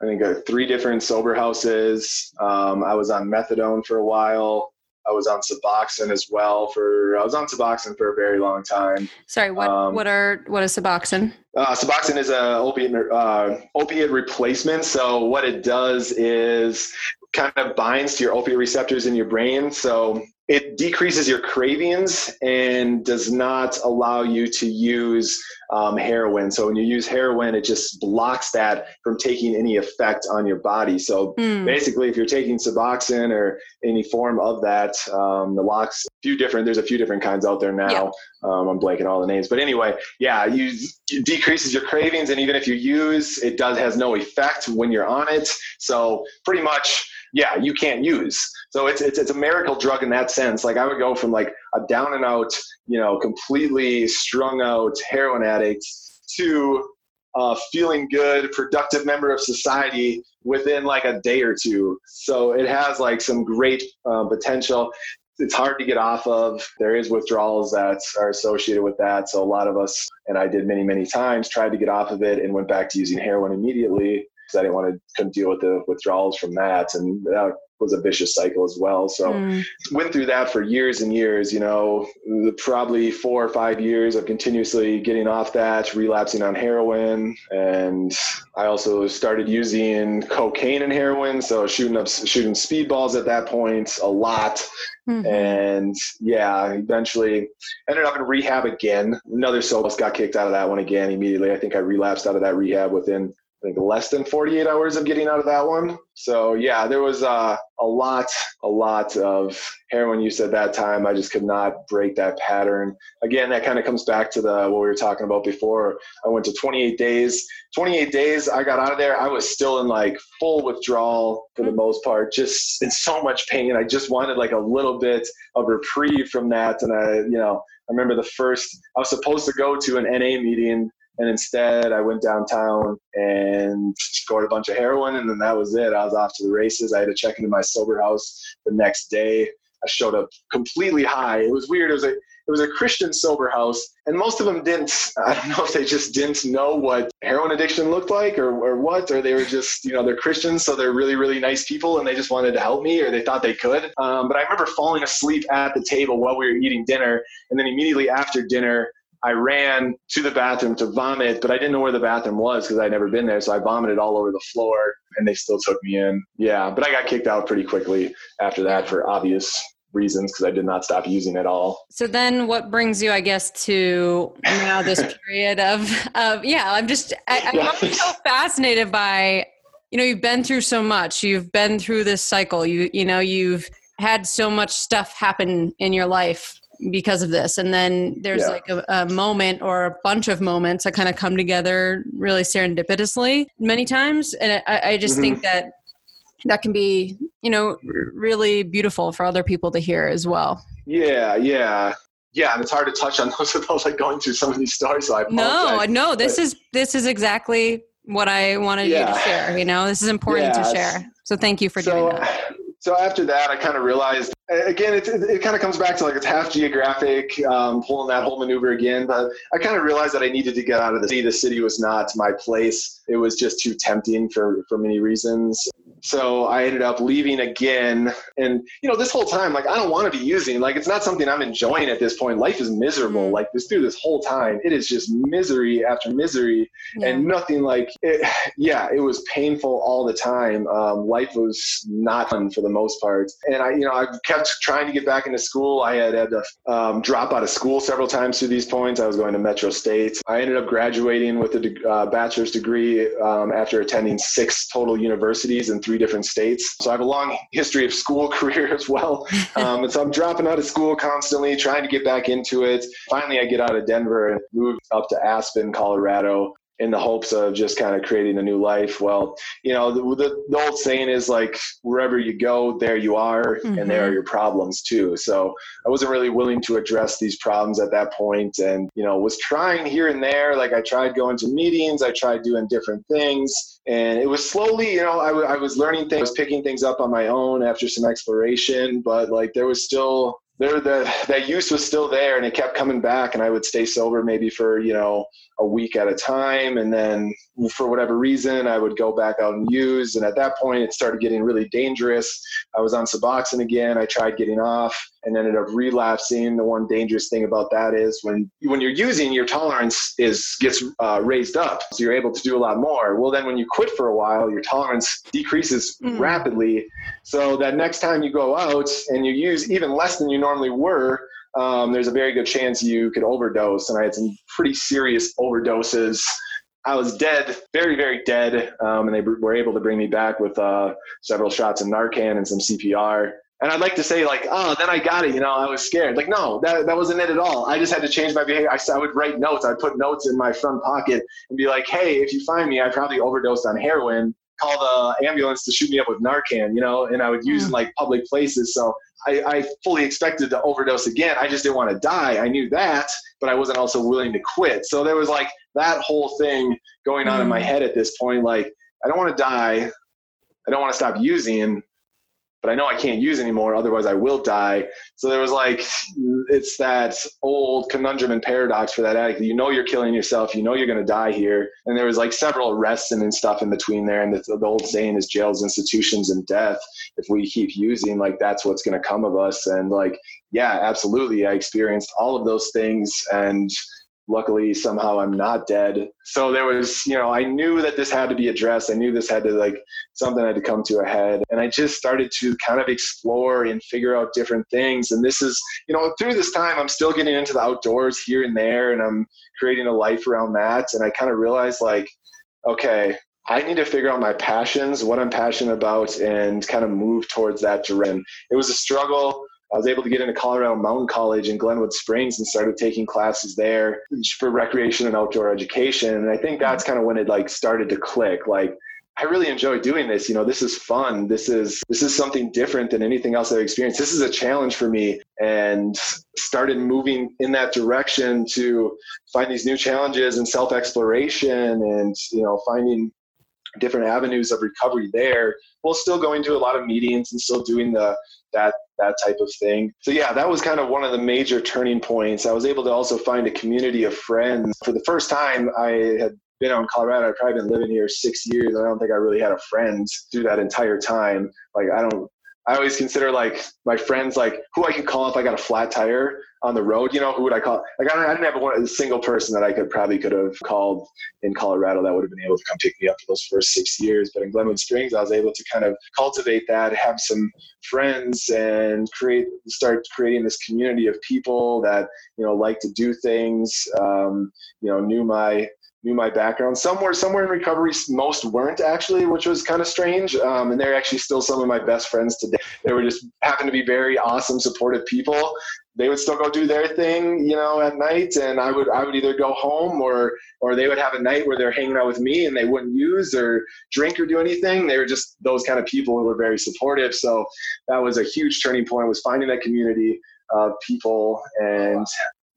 I think, uh, three different sober houses. Um, I was on methadone for a while. I was on Suboxone as well for I was on Suboxone for a very long time. Sorry, what um, what are what is Suboxone? Uh, Suboxone is a opiate uh, opiate replacement. So what it does is kind of binds to your opiate receptors in your brain. So it decreases your cravings and does not allow you to use um, heroin. So when you use heroin, it just blocks that from taking any effect on your body. So mm. basically, if you're taking Suboxone or any form of that, um, the locks, a few different, there's a few different kinds out there now. Yeah. Um, I'm blanking all the names, but anyway, yeah, you it decreases your cravings, and even if you use, it does has no effect when you're on it. So pretty much yeah, you can't use. So it's, it's, it's a miracle drug in that sense. Like I would go from like a down and out, you know, completely strung out heroin addict to a feeling good, productive member of society within like a day or two. So it has like some great uh, potential. It's hard to get off of. There is withdrawals that are associated with that. So a lot of us, and I did many, many times, tried to get off of it and went back to using heroin immediately because I didn't want to couldn't deal with the withdrawals from that, and that was a vicious cycle as well. So mm. went through that for years and years. You know, probably four or five years of continuously getting off that, relapsing on heroin, and I also started using cocaine and heroin. So shooting up shooting speedballs at that point a lot. Mm-hmm. And yeah, eventually ended up in rehab again. Another soul got kicked out of that one again immediately. I think I relapsed out of that rehab within I think less than 48 hours of getting out of that one. So yeah, there was uh, a lot, a lot of heroin use at that time. I just could not break that pattern. Again, that kind of comes back to the what we were talking about before. I went to 28 days. 28 days, I got out of there. I was still in like full withdrawal for the most part, just in so much pain. I just wanted like a little bit of reprieve from that. And I, you know, I remember the first I was supposed to go to an NA meeting and instead, I went downtown and scored a bunch of heroin, and then that was it. I was off to the races. I had to check into my sober house the next day. I showed up completely high. It was weird. It was a it was a Christian sober house, and most of them didn't. I don't know if they just didn't know what heroin addiction looked like, or or what, or they were just you know they're Christians, so they're really really nice people, and they just wanted to help me, or they thought they could. Um, but I remember falling asleep at the table while we were eating dinner, and then immediately after dinner. I ran to the bathroom to vomit, but I didn't know where the bathroom was because I'd never been there. So I vomited all over the floor and they still took me in. Yeah, but I got kicked out pretty quickly after that for obvious reasons because I did not stop using it all. So then what brings you, I guess, to now this <laughs> period of, of yeah, I'm just, I, I'm so fascinated by, you know, you've been through so much, you've been through this cycle, you, you know, you've had so much stuff happen in your life because of this and then there's yeah. like a, a, moment or a bunch of moments that kind of come together really serendipitously many times and i, I just mm-hmm. think that that can be you know really beautiful for other people to hear as well yeah yeah yeah and it's hard to touch on <laughs> those without like going through some of these stories so i apologize. no no this but, is this is exactly what i wanted yeah. you to share you know this is important yeah, to share so thank you for so, doing that so after that, I kind of realized again, it, it, kind of comes back to like it's half geographic, um, pulling that whole maneuver again. But I kind of realized that I needed to get out of the city. The city was not my place. It was just too tempting for for many reasons so I ended up leaving again. And, you know, this whole time, like, I don't want to be using, like, it's not something I'm enjoying at this point. Life is miserable. Mm-hmm. Like, this through this whole time, it is just misery after misery yeah. and nothing like it. Yeah, it was painful all the time. Um, life was not fun for the most part. And I, you know, I kept trying to get back into school. I had had to um, drop out of school several times through these points. I was going to Metro State. I ended up graduating with a uh, bachelor's degree um, after attending six total universities and three different states. So I have a long history of school <laughs> career as well. Um, and so I'm dropping out of school constantly, trying to get back into it. Finally, I get out of Denver and move up to Aspen, Colorado in the hopes of just kind of creating a new life. Well, you know, the, the, the old saying is like, wherever you go, there you are, mm-hmm. and there are mm-hmm. your problems too. So I wasn't really willing to address these problems at that point and, you know, was trying here and there. Like I tried going to meetings, I tried doing different things. And it was slowly, you know, I, w- I was learning things, I was picking things up on my own after some exploration, but like there was still there the that use was still there and it kept coming back and I would stay sober maybe for, you know, a week at a time and then for whatever reason I would go back out and use and at that point it started getting really dangerous. I was on Suboxone again. I tried getting off and ended up relapsing. The one dangerous thing about that is when when you're using your tolerance is gets uh, raised up, so you're able to do a lot more. Well, then when you quit for a while, your tolerance decreases mm. rapidly. So that next time you go out and you use even less than you normally were, um, there's a very good chance you could overdose. And I had some pretty serious overdoses. I was dead, very, very dead. Um, and they were able to bring me back with uh, several shots of Narcan and some CPR. And I'd like to say, like, oh, then I got it. You know, I was scared. Like, no, that, that wasn't it at all. I just had to change my behavior. I, I would write notes. I'd put notes in my front pocket and be like, hey, if you find me, I probably overdosed on heroin. Call the ambulance to shoot me up with Narcan, you know, and I would use mm. in like public places. So I, I, fully expected to overdose again. I just didn't want to die. I knew that, but I wasn't also willing to quit. So there was like that whole thing going on mm. in my mm. head at this point. Like, I don't want to die. I don't want to stop using, but I know I can't use anymore, otherwise I will die. So there was like, it's that old conundrum and paradox for that addict. You know you're killing yourself, you know you're going to die here. And there was like several arrests and, stuff in between there. And the, the old saying is jails, institutions, and death. If we keep using, like that's what's going to come of us. And like, yeah, absolutely. I experienced all of those things and luckily somehow i'm not dead. So there was you know i knew that this had to be addressed. I knew this had to like something had to come to a head. And i just started to kind of explore and figure out different things. And this is you know through this time i'm still getting into the outdoors here and there and i'm creating a life around that. And i kind of realized like okay I need to figure out my passions, what I'm passionate about, and kind of move towards that direction. It was a struggle I was able to get into Colorado Mountain College in Glenwood Springs and started taking classes there for recreation and outdoor education. And I think that's kind of when it like started to click. Like I really enjoy doing this. You know, this is fun. This is this is something different than anything else I've experienced. This is a challenge for me, and started moving in that direction to find these new challenges and self exploration, and you know, finding different avenues of recovery there while still going to a lot of meetings and still doing the that that type of thing. So yeah, that was kind of one of the major turning points. I was able to also find a community of friends. For the first time, I had been in Colorado. I've probably been living here six years. I don't think I really had a friend through that entire time. Like I don't I always consider like my friends like who I could call if I got a flat tire on the road. You know, who would I call? Like I, don't, I didn't have one, a single person that I could probably could have called in Colorado that would have been able to come pick me up for those first six years. But in Glenwood Springs, I was able to kind of cultivate that, have some friends, and create start creating this community of people that you know like to do things. Um, you know, knew my knew my background. Some were somewhere in recovery. Most weren't actually, which was kind of strange. Um, and they're actually still some of my best friends today. They were just happen to be very awesome, supportive people. They would still go do their thing, you know, at night, and I would I would either go home or or they would have a night where they're hanging out with me and they wouldn't use or drink or do anything. They were just those kind of people who were very supportive. So that was a huge turning point. Was finding that community of people and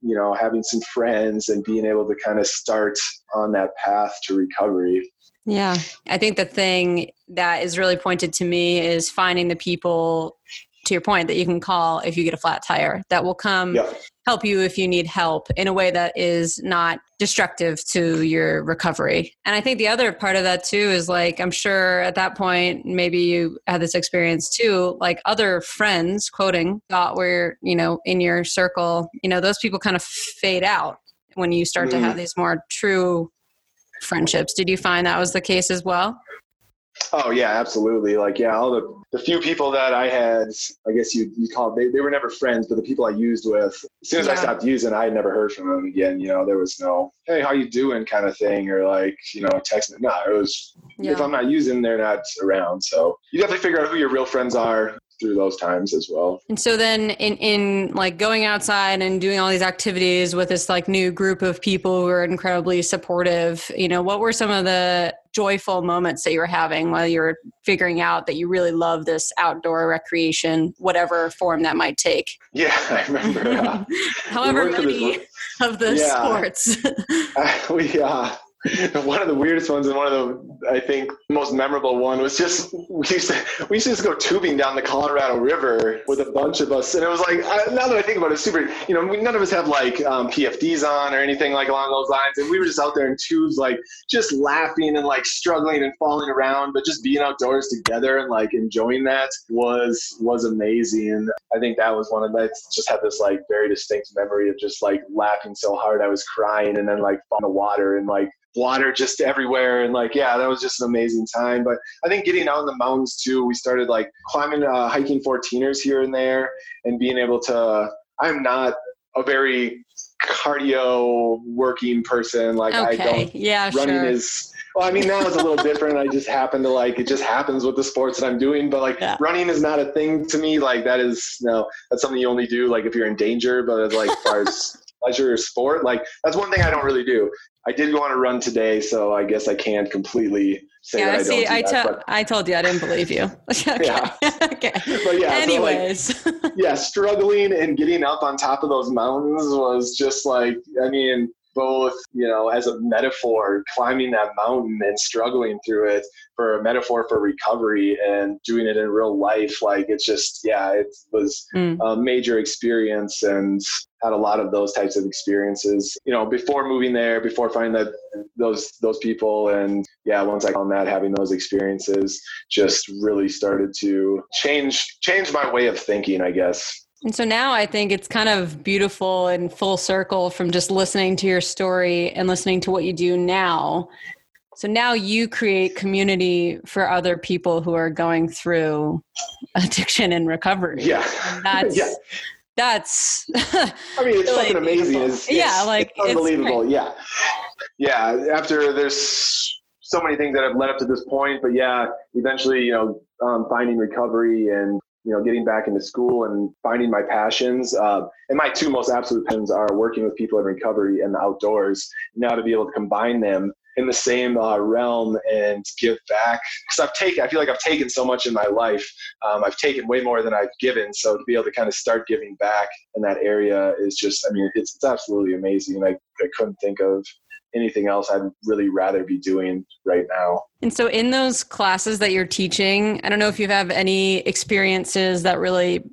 you know, having some friends and being able to kind of start on that path to recovery. Yeah. I think the thing that is really pointed to me is finding the people to your point that you can call if you get a flat tire that will come yeah. help you if you need help in a way that is not destructive to your recovery and i think the other part of that too is like i'm sure at that point maybe you had this experience too like other friends quoting thought were you know in your circle you know those people kind of fade out when you start mm. to have mm-hmm. these more true friendships did you find that was the case as well Oh yeah, absolutely. Like yeah, all the the few people that I had, I guess you you call they, they were never friends, but the people I used with, as soon as yeah. I stopped using, I had never heard from them again. You know, there was no hey, how you doing kind of thing, or like you know, text. No, it was yeah. if I'm not using, they're not around. So you definitely figure out who your real friends are through those times as well. And so then in in like going outside and doing all these activities with this like new group of people who are incredibly supportive, you know, what were some of the joyful moments that you were having while you were figuring out that you really love this outdoor recreation, whatever form that might take? Yeah, <laughs> I remember. Uh, <laughs> However many of the yeah. sports. uh, <laughs> we uh <laughs> one of the weirdest ones and one of the I think most memorable one was just we used to we used to just go tubing down the Colorado River with a bunch of us, and it was like now that I think about it, super. You know, none of us have like um, PFDs on or anything like along those lines, and we were just out there in tubes, like just laughing and like struggling and falling around, but just being outdoors together and like enjoying that was was amazing. And I think that was one of the just had this like very distinct memory of just like laughing so hard I was crying, and then like falling the water and like water just everywhere and like yeah that was just an amazing time but i think getting out in the mountains too we started like climbing uh, hiking 14ers here and there and being able to i'm not a very cardio working person like okay. i don't yeah running sure. is well i mean now it's a little different i just happen to like it just happens with the sports that i'm doing but like yeah. running is not a thing to me like that is know that's something you only do like if you're in danger but as like as far as <laughs> pleasure or sport. Like that's one thing I don't really do. I did go on a run today, so I guess I can't completely say yeah, that I see, don't. Do I, that, I told you I didn't believe you. <laughs> okay. Yeah. <laughs> okay. But yeah. Anyways. So like, <laughs> yeah, struggling and getting up on top of those mountains was just like, I mean, both, you know, as a metaphor, climbing that mountain and struggling through it for a metaphor for recovery and doing it in real life. Like it's just, yeah, it was mm. a major experience and had a lot of those types of experiences, you know, before moving there, before finding that those, those people. And yeah, once I found that having those experiences just really started to change, change my way of thinking, I guess. And so now I think it's kind of beautiful and full circle from just listening to your story and listening to what you do now. So now you create community for other people who are going through <laughs> addiction and recovery. Yeah. And <laughs> that's yeah. that's <laughs> I mean it's really fucking amazing. It's, it's, yeah, like it's unbelievable. It's yeah. Yeah. After there's so many things that have led up to this point, but yeah, eventually, you know, um, finding recovery and you know, getting back into school and finding my passions. Uh, and my two most absolute passions are working with people in recovery and the outdoors. Now to be able to combine them in the same uh, realm and give back because I've taken, I feel like I've taken so much in my life. Um, I've taken way more than I've given. So to be able to kind of start giving back in that area is just, I mean, it's, it's absolutely amazing. I, I couldn't think of anything else I'd really rather be doing right now. And so, in those classes that you're teaching, I don't know if you have any experiences that really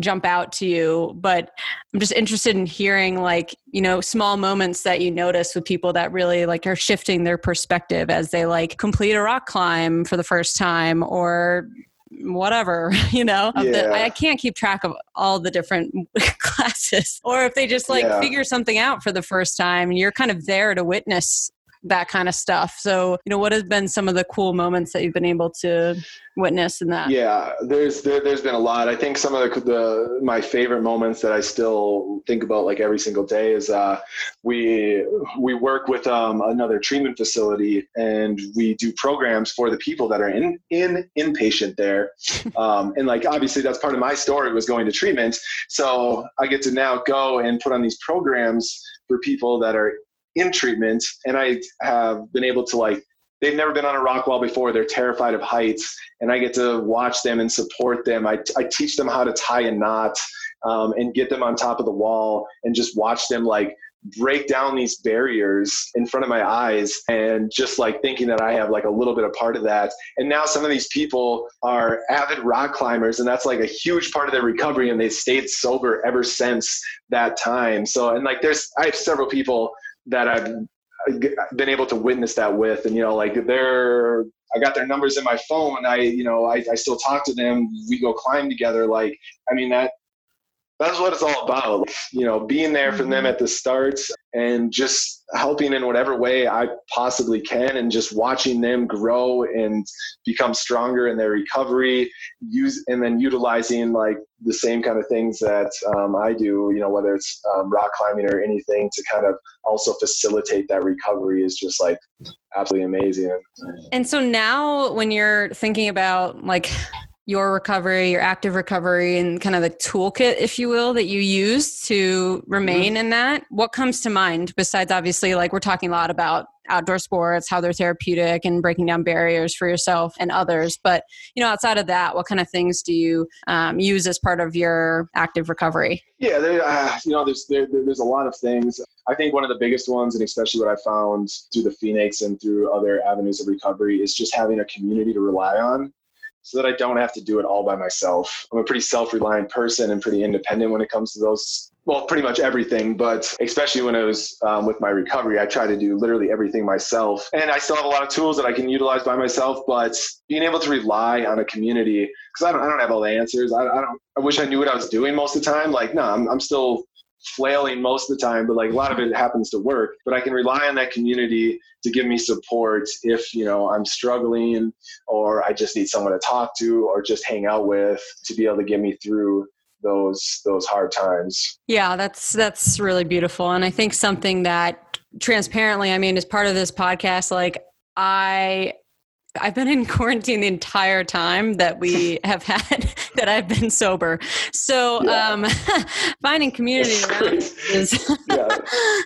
jump out to you, but I'm just interested in hearing, like, you know, small moments that you notice with people that really like are shifting their perspective as they like complete a rock climb for the first time or whatever <laughs> you know yeah. the, i can't keep track of all the different <laughs> classes or if they just like yeah. figure something out for the first time and you're kind of there to witness that kind of stuff. So, you know, what has been some of the cool moments that you've been able to witness in that? Yeah, there's there, has been a lot. I think some of the, the, my favorite moments that I still think about like every single day is uh, we we work with um, another treatment facility and we do programs for the people that are in in inpatient there. <laughs> Um, and like obviously that's part of my story was going to treatment. So I get to now go and put on these programs for people that are in treatment and I have been able to like they've never been on a rock wall before. They're terrified of heights, and I get to watch them and support them. I, I teach them how to tie a knot um, and get them on top of the wall and just watch them like break down these barriers in front of my eyes and just like thinking that I have like a little bit of part of that. And now some of these people are avid rock climbers and that's like a huge part of their recovery and they've stayed sober ever since that time. So, and like there's, I have several people that I've uh, been able to witness that with. And, you know, like they're, I got their numbers in my phone. I, you know, I, I still talk to them. We go climb together. Like, I mean, that, that's what it's all about. You know, being there for them mm-hmm. at the start and just helping in whatever way I possibly can and just watching them grow and become stronger in their recovery, use and then utilizing like the same kind of things that um, I do, you know, whether it's um, rock climbing or anything to kind of also facilitate that recovery is just like absolutely amazing. And so now when you're thinking about like your recovery, your active recovery, and kind of the toolkit, if you will, that you use to remain mm-hmm. in that. What comes to mind besides obviously, like we're talking a lot about outdoor sports, how they're therapeutic and breaking down barriers for yourself and others. But, you know, outside of that, what kind of things do you um, use as part of your active recovery? Yeah, there, uh, you know, there's, there, there's a lot of things. I think one of the biggest ones, and especially what I found through the Phoenix and through other avenues of recovery, is just having a community to rely on so that I don't have to do it all by myself. I'm a pretty self reliant person and pretty independent when it comes to those. Well, pretty much everything, but especially when I was um, with my recovery, I try to do literally everything myself. And I still have a lot of tools that I can utilize by myself, but being able to rely on a community, because I don't, I don't have all the answers. I, I, don't, I wish I knew what I was doing most of the time. Like, no, I'm, I'm still flailing most of the time, but like a lot of it happens to work. But I can rely on that community to give me support if, you know, I'm struggling or I just need someone to talk to or just hang out with to be able to get me through those those hard times. Yeah, that's that's really beautiful. And I think something that transparently, I mean, as part of this podcast, like I I've been in quarantine the entire time that we <laughs> have had <laughs> that I've been sober. So yeah. um, <laughs> finding community around is yeah.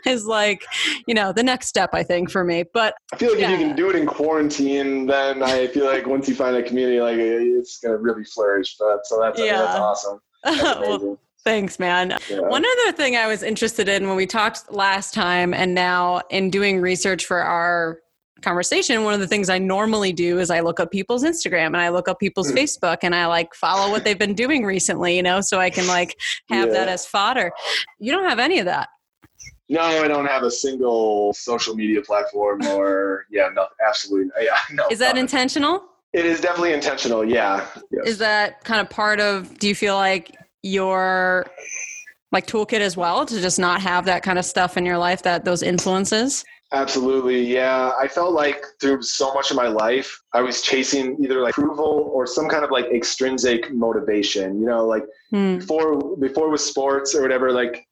is like you know the next step I think for me. But I feel like yeah. if you can do it in quarantine, then I feel like once you find a community, like it's gonna really flourish. But so that's yeah. that's awesome. That's well, Thanks, man. One other thing I was interested in when we talked last time and now in doing research for our conversation, one of the things I normally do is I look up people's Instagram and I look up people's mm. Facebook and I like follow what they've been doing recently, you know, so I can like have yeah. that as fodder. You don't have any of that. No, I don't have a single social media platform or yeah, no, absolutely. Yeah, <laughs> no. Is that intentional? It is definitely intentional. Yeah. Yes. Is that kind of part of, do you feel like your like toolkit as well to just not have that kind of stuff in your life that those influences? Absolutely. Yeah. I felt like through so much of my life, I was chasing either like approval or some kind of like extrinsic motivation, you know, like mm. before, before with sports or whatever, like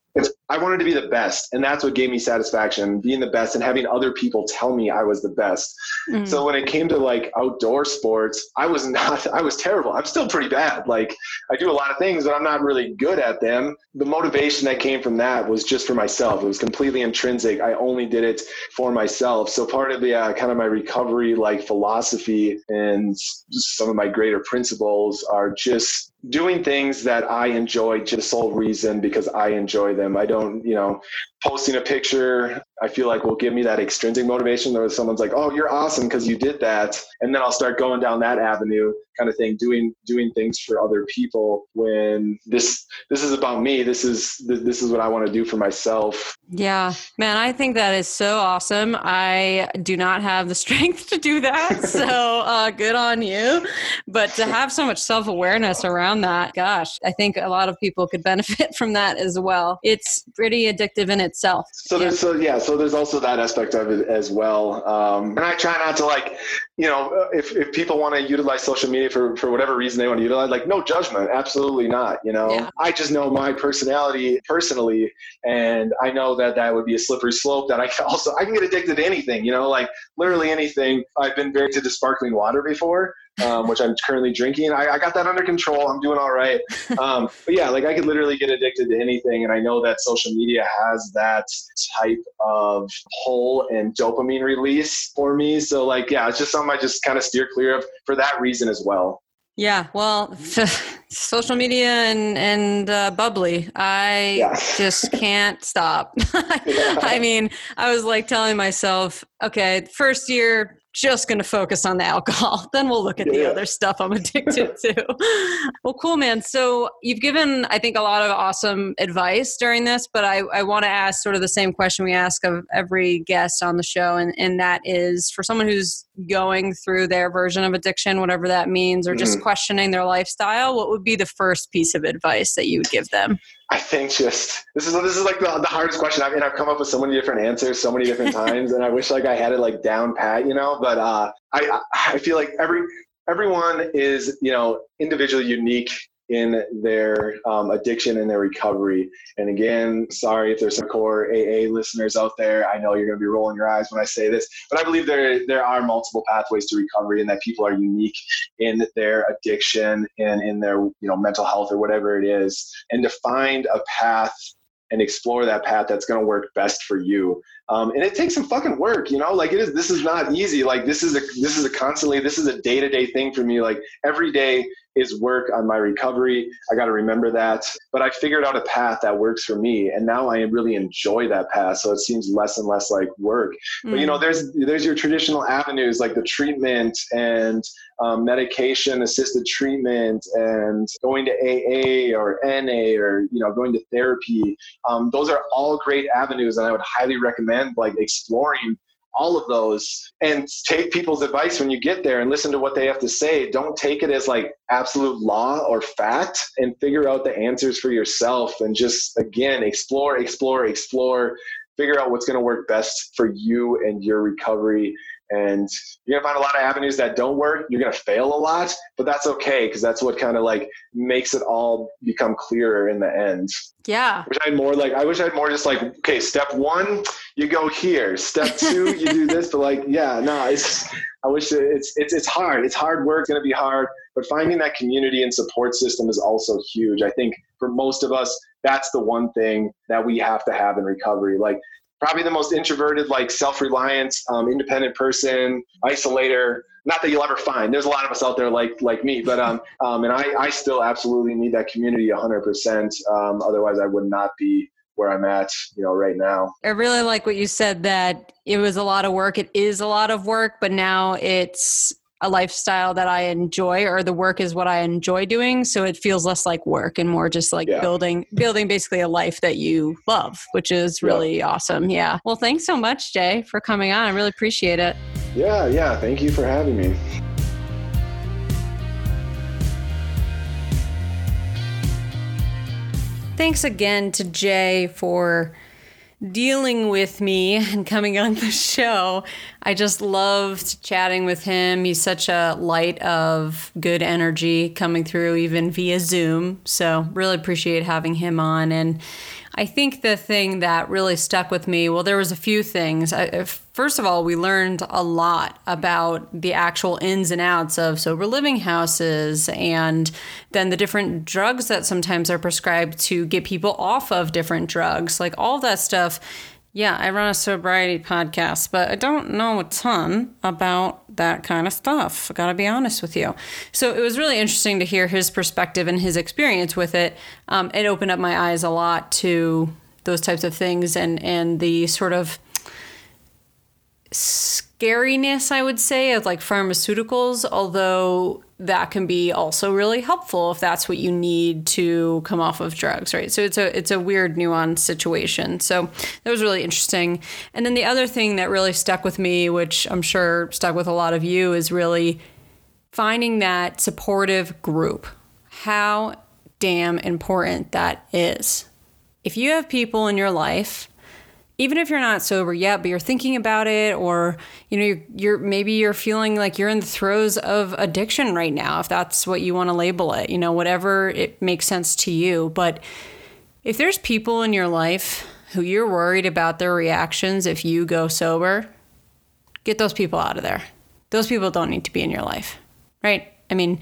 I wanted to be the best, and that's what gave me satisfaction, being the best and having other people tell me I was the best. Mm-hmm. So when it came to like outdoor sports, I was <laughs> not I was terrible. I'm still pretty bad. Like I do a lot of things, but I'm not really good at them. The motivation that came from that was just for myself. It was completely intrinsic. I only did it for myself. So part of the uh, kind of my recovery like philosophy and some of my greater principles are just doing things that I enjoy just sole reason because I enjoy them. I don't, you know, posting a picture I feel like will give me that extrinsic motivation where someone's like, oh, you're awesome because you did that. And then I'll start going down that avenue kind of thing, doing doing things for other people when this this is about me. This is this is what I want to do for myself. Yeah. Man, I think that is so awesome. I do not have the <laughs> strength to do that. <laughs> So uh, good on you. But to have so much self awareness around that, gosh, I think a lot of people could benefit <laughs> from that as well. It's pretty addictive in itself. So yeah. there's so yeah, so there's also that aspect of it as well. Um, and I try not to like, you know, if, if people want to utilize social media for, for whatever reason they want to utilize, like no judgment, absolutely not. You know, yeah. I just know my personality personally, and I know that that would be a slippery slope. That I can <laughs> also I can get addicted to anything. You know, like literally anything. I've been very to sparkling water before, um, which I'm currently drinking. I, I, got that under control. I'm doing all right. Um, but yeah, like I could literally get addicted to anything. And I know that social media has that type of pull and dopamine release for me. So like, yeah, it's just something I just kind of steer clear of for that reason as well. Yeah, well, <laughs> social media and and uh, bubbly, I yeah. just can't stop. <laughs> <laughs> I mean, I was like telling myself, okay, first year just going to focus on the alcohol. <laughs> Then we'll look at yeah. the other stuff I'm addicted <laughs> to. well, cool, man. So you've given, I think, a lot of awesome advice during this, but I, I want to ask sort of the same question we ask of every guest on the show. And, and that is for someone who's going through their version of addiction, whatever that means, or just mm-hmm. questioning their lifestyle, what would be the first piece of advice that you would give them? I think just this is this is like the, the hardest question. I mean, I've come up with so many different answers so many different <laughs> times, and I wish like I had it like down pat, you know. But uh, I I feel like every everyone is you know individually unique in their um, addiction and their recovery. And again, sorry if there's some core AA listeners out there. I know you're going to be rolling your eyes when I say this, but I believe there there are multiple pathways to recovery, and that people are unique in their addiction and in their you know mental health or whatever it is, and to find a path and explore that path that's going to work best for you. Um, and it takes some fucking work, you know. Like it is. This is not easy. Like this is a this is a constantly. This is a day to day thing for me. Like every day is work on my recovery. I got to remember that. But I figured out a path that works for me, and now I really enjoy that path. So it seems less and less like work. Mm. But you know, mm. there's there's your traditional avenues like the treatment and um, medication assisted treatment and going to AA or NA or you know going to therapy. Um, those are all great avenues, and I would highly recommend like exploring all of those and take people's advice when you get there and listen to what they have to say. Don't take it as like absolute law or fact and figure out the answers for yourself and just again explore, explore, explore, figure out what's going to work best for you and your recovery and you're gonna find a lot of avenues that don't work. You're gonna fail a lot but that's okay because that's what kind of like makes it all become clearer in the end. Yeah. Wish i had more like i wish i had more just like okay step one you go here. Step two you do this but like yeah no it's i wish it, it's it's it's hard. It's hard work it's gonna be hard but finding that community and support system is also huge. I think for most of us that's the one thing that we have to have in recovery. Like probably the most introverted, like self-reliant, um, independent person, isolator. Not that you'll ever find. There's a lot of us out there like like me, but um, <laughs> um and I I still absolutely need that community 100. percent um, Otherwise, I would not be where I'm at, you know, right now. I really like what you said that it was a lot of work. It is a lot of work, but now it's a lifestyle that I enjoy or the work is what I enjoy doing. So it feels less like work and more just like yeah. building building basically a life that you love, which is really yeah. awesome. Yeah. Well, thanks so much, Jay, for coming on. I really appreciate it. Yeah, yeah. Thank you for having me. Thanks again to Jay for dealing with me and coming on the show. I just loved chatting with him. He's such a light of good energy coming through, even via Zoom. So, really appreciate having him on. And I think the thing that really stuck with me, well, there was a few things. First of all, we learned a lot about the actual ins and outs of sober living houses and then the different drugs that sometimes are prescribed to get people off of different drugs. Like all that stuff yeah, I run a sobriety podcast, but I don't know a ton about that kind of stuff. I gotta be honest with you. So it was really interesting to hear his perspective and his experience with it. Um, it opened up my eyes a lot to those types of things and and the sort of scariness, I would say, of like pharmaceuticals, although that can be also really helpful if that's what you need to come off of drugs, right? So it's a it's a weird nuanced situation. So that was really interesting. And then the other thing that really stuck with me, which I'm sure stuck with a lot of you, is really finding that supportive group. How damn important that is. If you have people in your life even if you're not sober yet, but you're thinking about it, or you know, you're, you're, maybe you're feeling like you're in the throes of addiction right now, if that's what you want to label it, you know, whatever it makes sense to you. But if there's people in your life who you're worried about their reactions if you go sober, get those people out of there. Those people don't need to be in your life, right? I mean,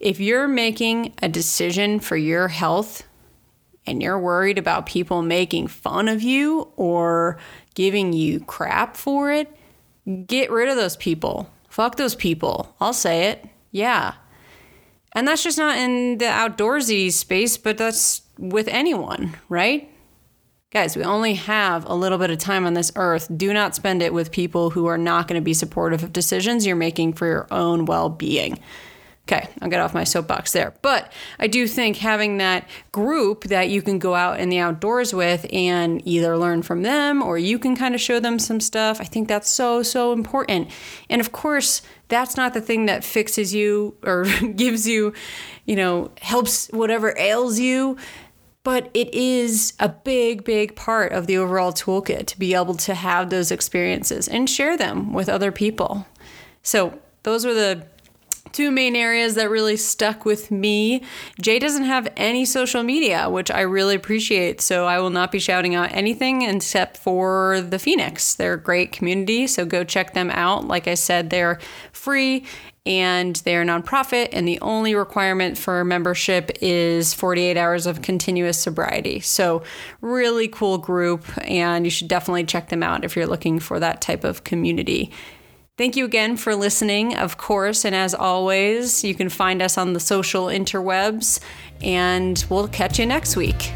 if you're making a decision for your health and you're worried about people making fun of you or giving you crap for it, get rid of those people. Fuck those people. I'll say it. Yeah. And that's just not in the outdoorsy space, but that's with anyone, right? Guys, we only have a little bit of time on this earth. Do not spend it with people who are not going to be supportive of decisions you're making for your own well being. Okay, I'll get off my soapbox there. But I do think having that group that you can go out in the outdoors with and either learn from them or you can kind of show them some stuff, I think that's so, so important. And of course, that's not the thing that fixes you or <laughs> gives you, you know, helps whatever ails you. But it is a big, big part of the overall toolkit to be able to have those experiences and share them with other people. So, those were the two main areas that really stuck with me. Jay doesn't have any social media, which I really appreciate. So I will not be shouting out anything except for the Phoenix. They're a great community, so go check them out. Like I said, they're free and they're nonprofit, and the only requirement for membership is 48 hours of continuous sobriety. So, really cool group, and you should definitely check them out if you're looking for that type of community. Thank you again for listening, of course. And as always, you can find us on the social interwebs, and we'll catch you next week.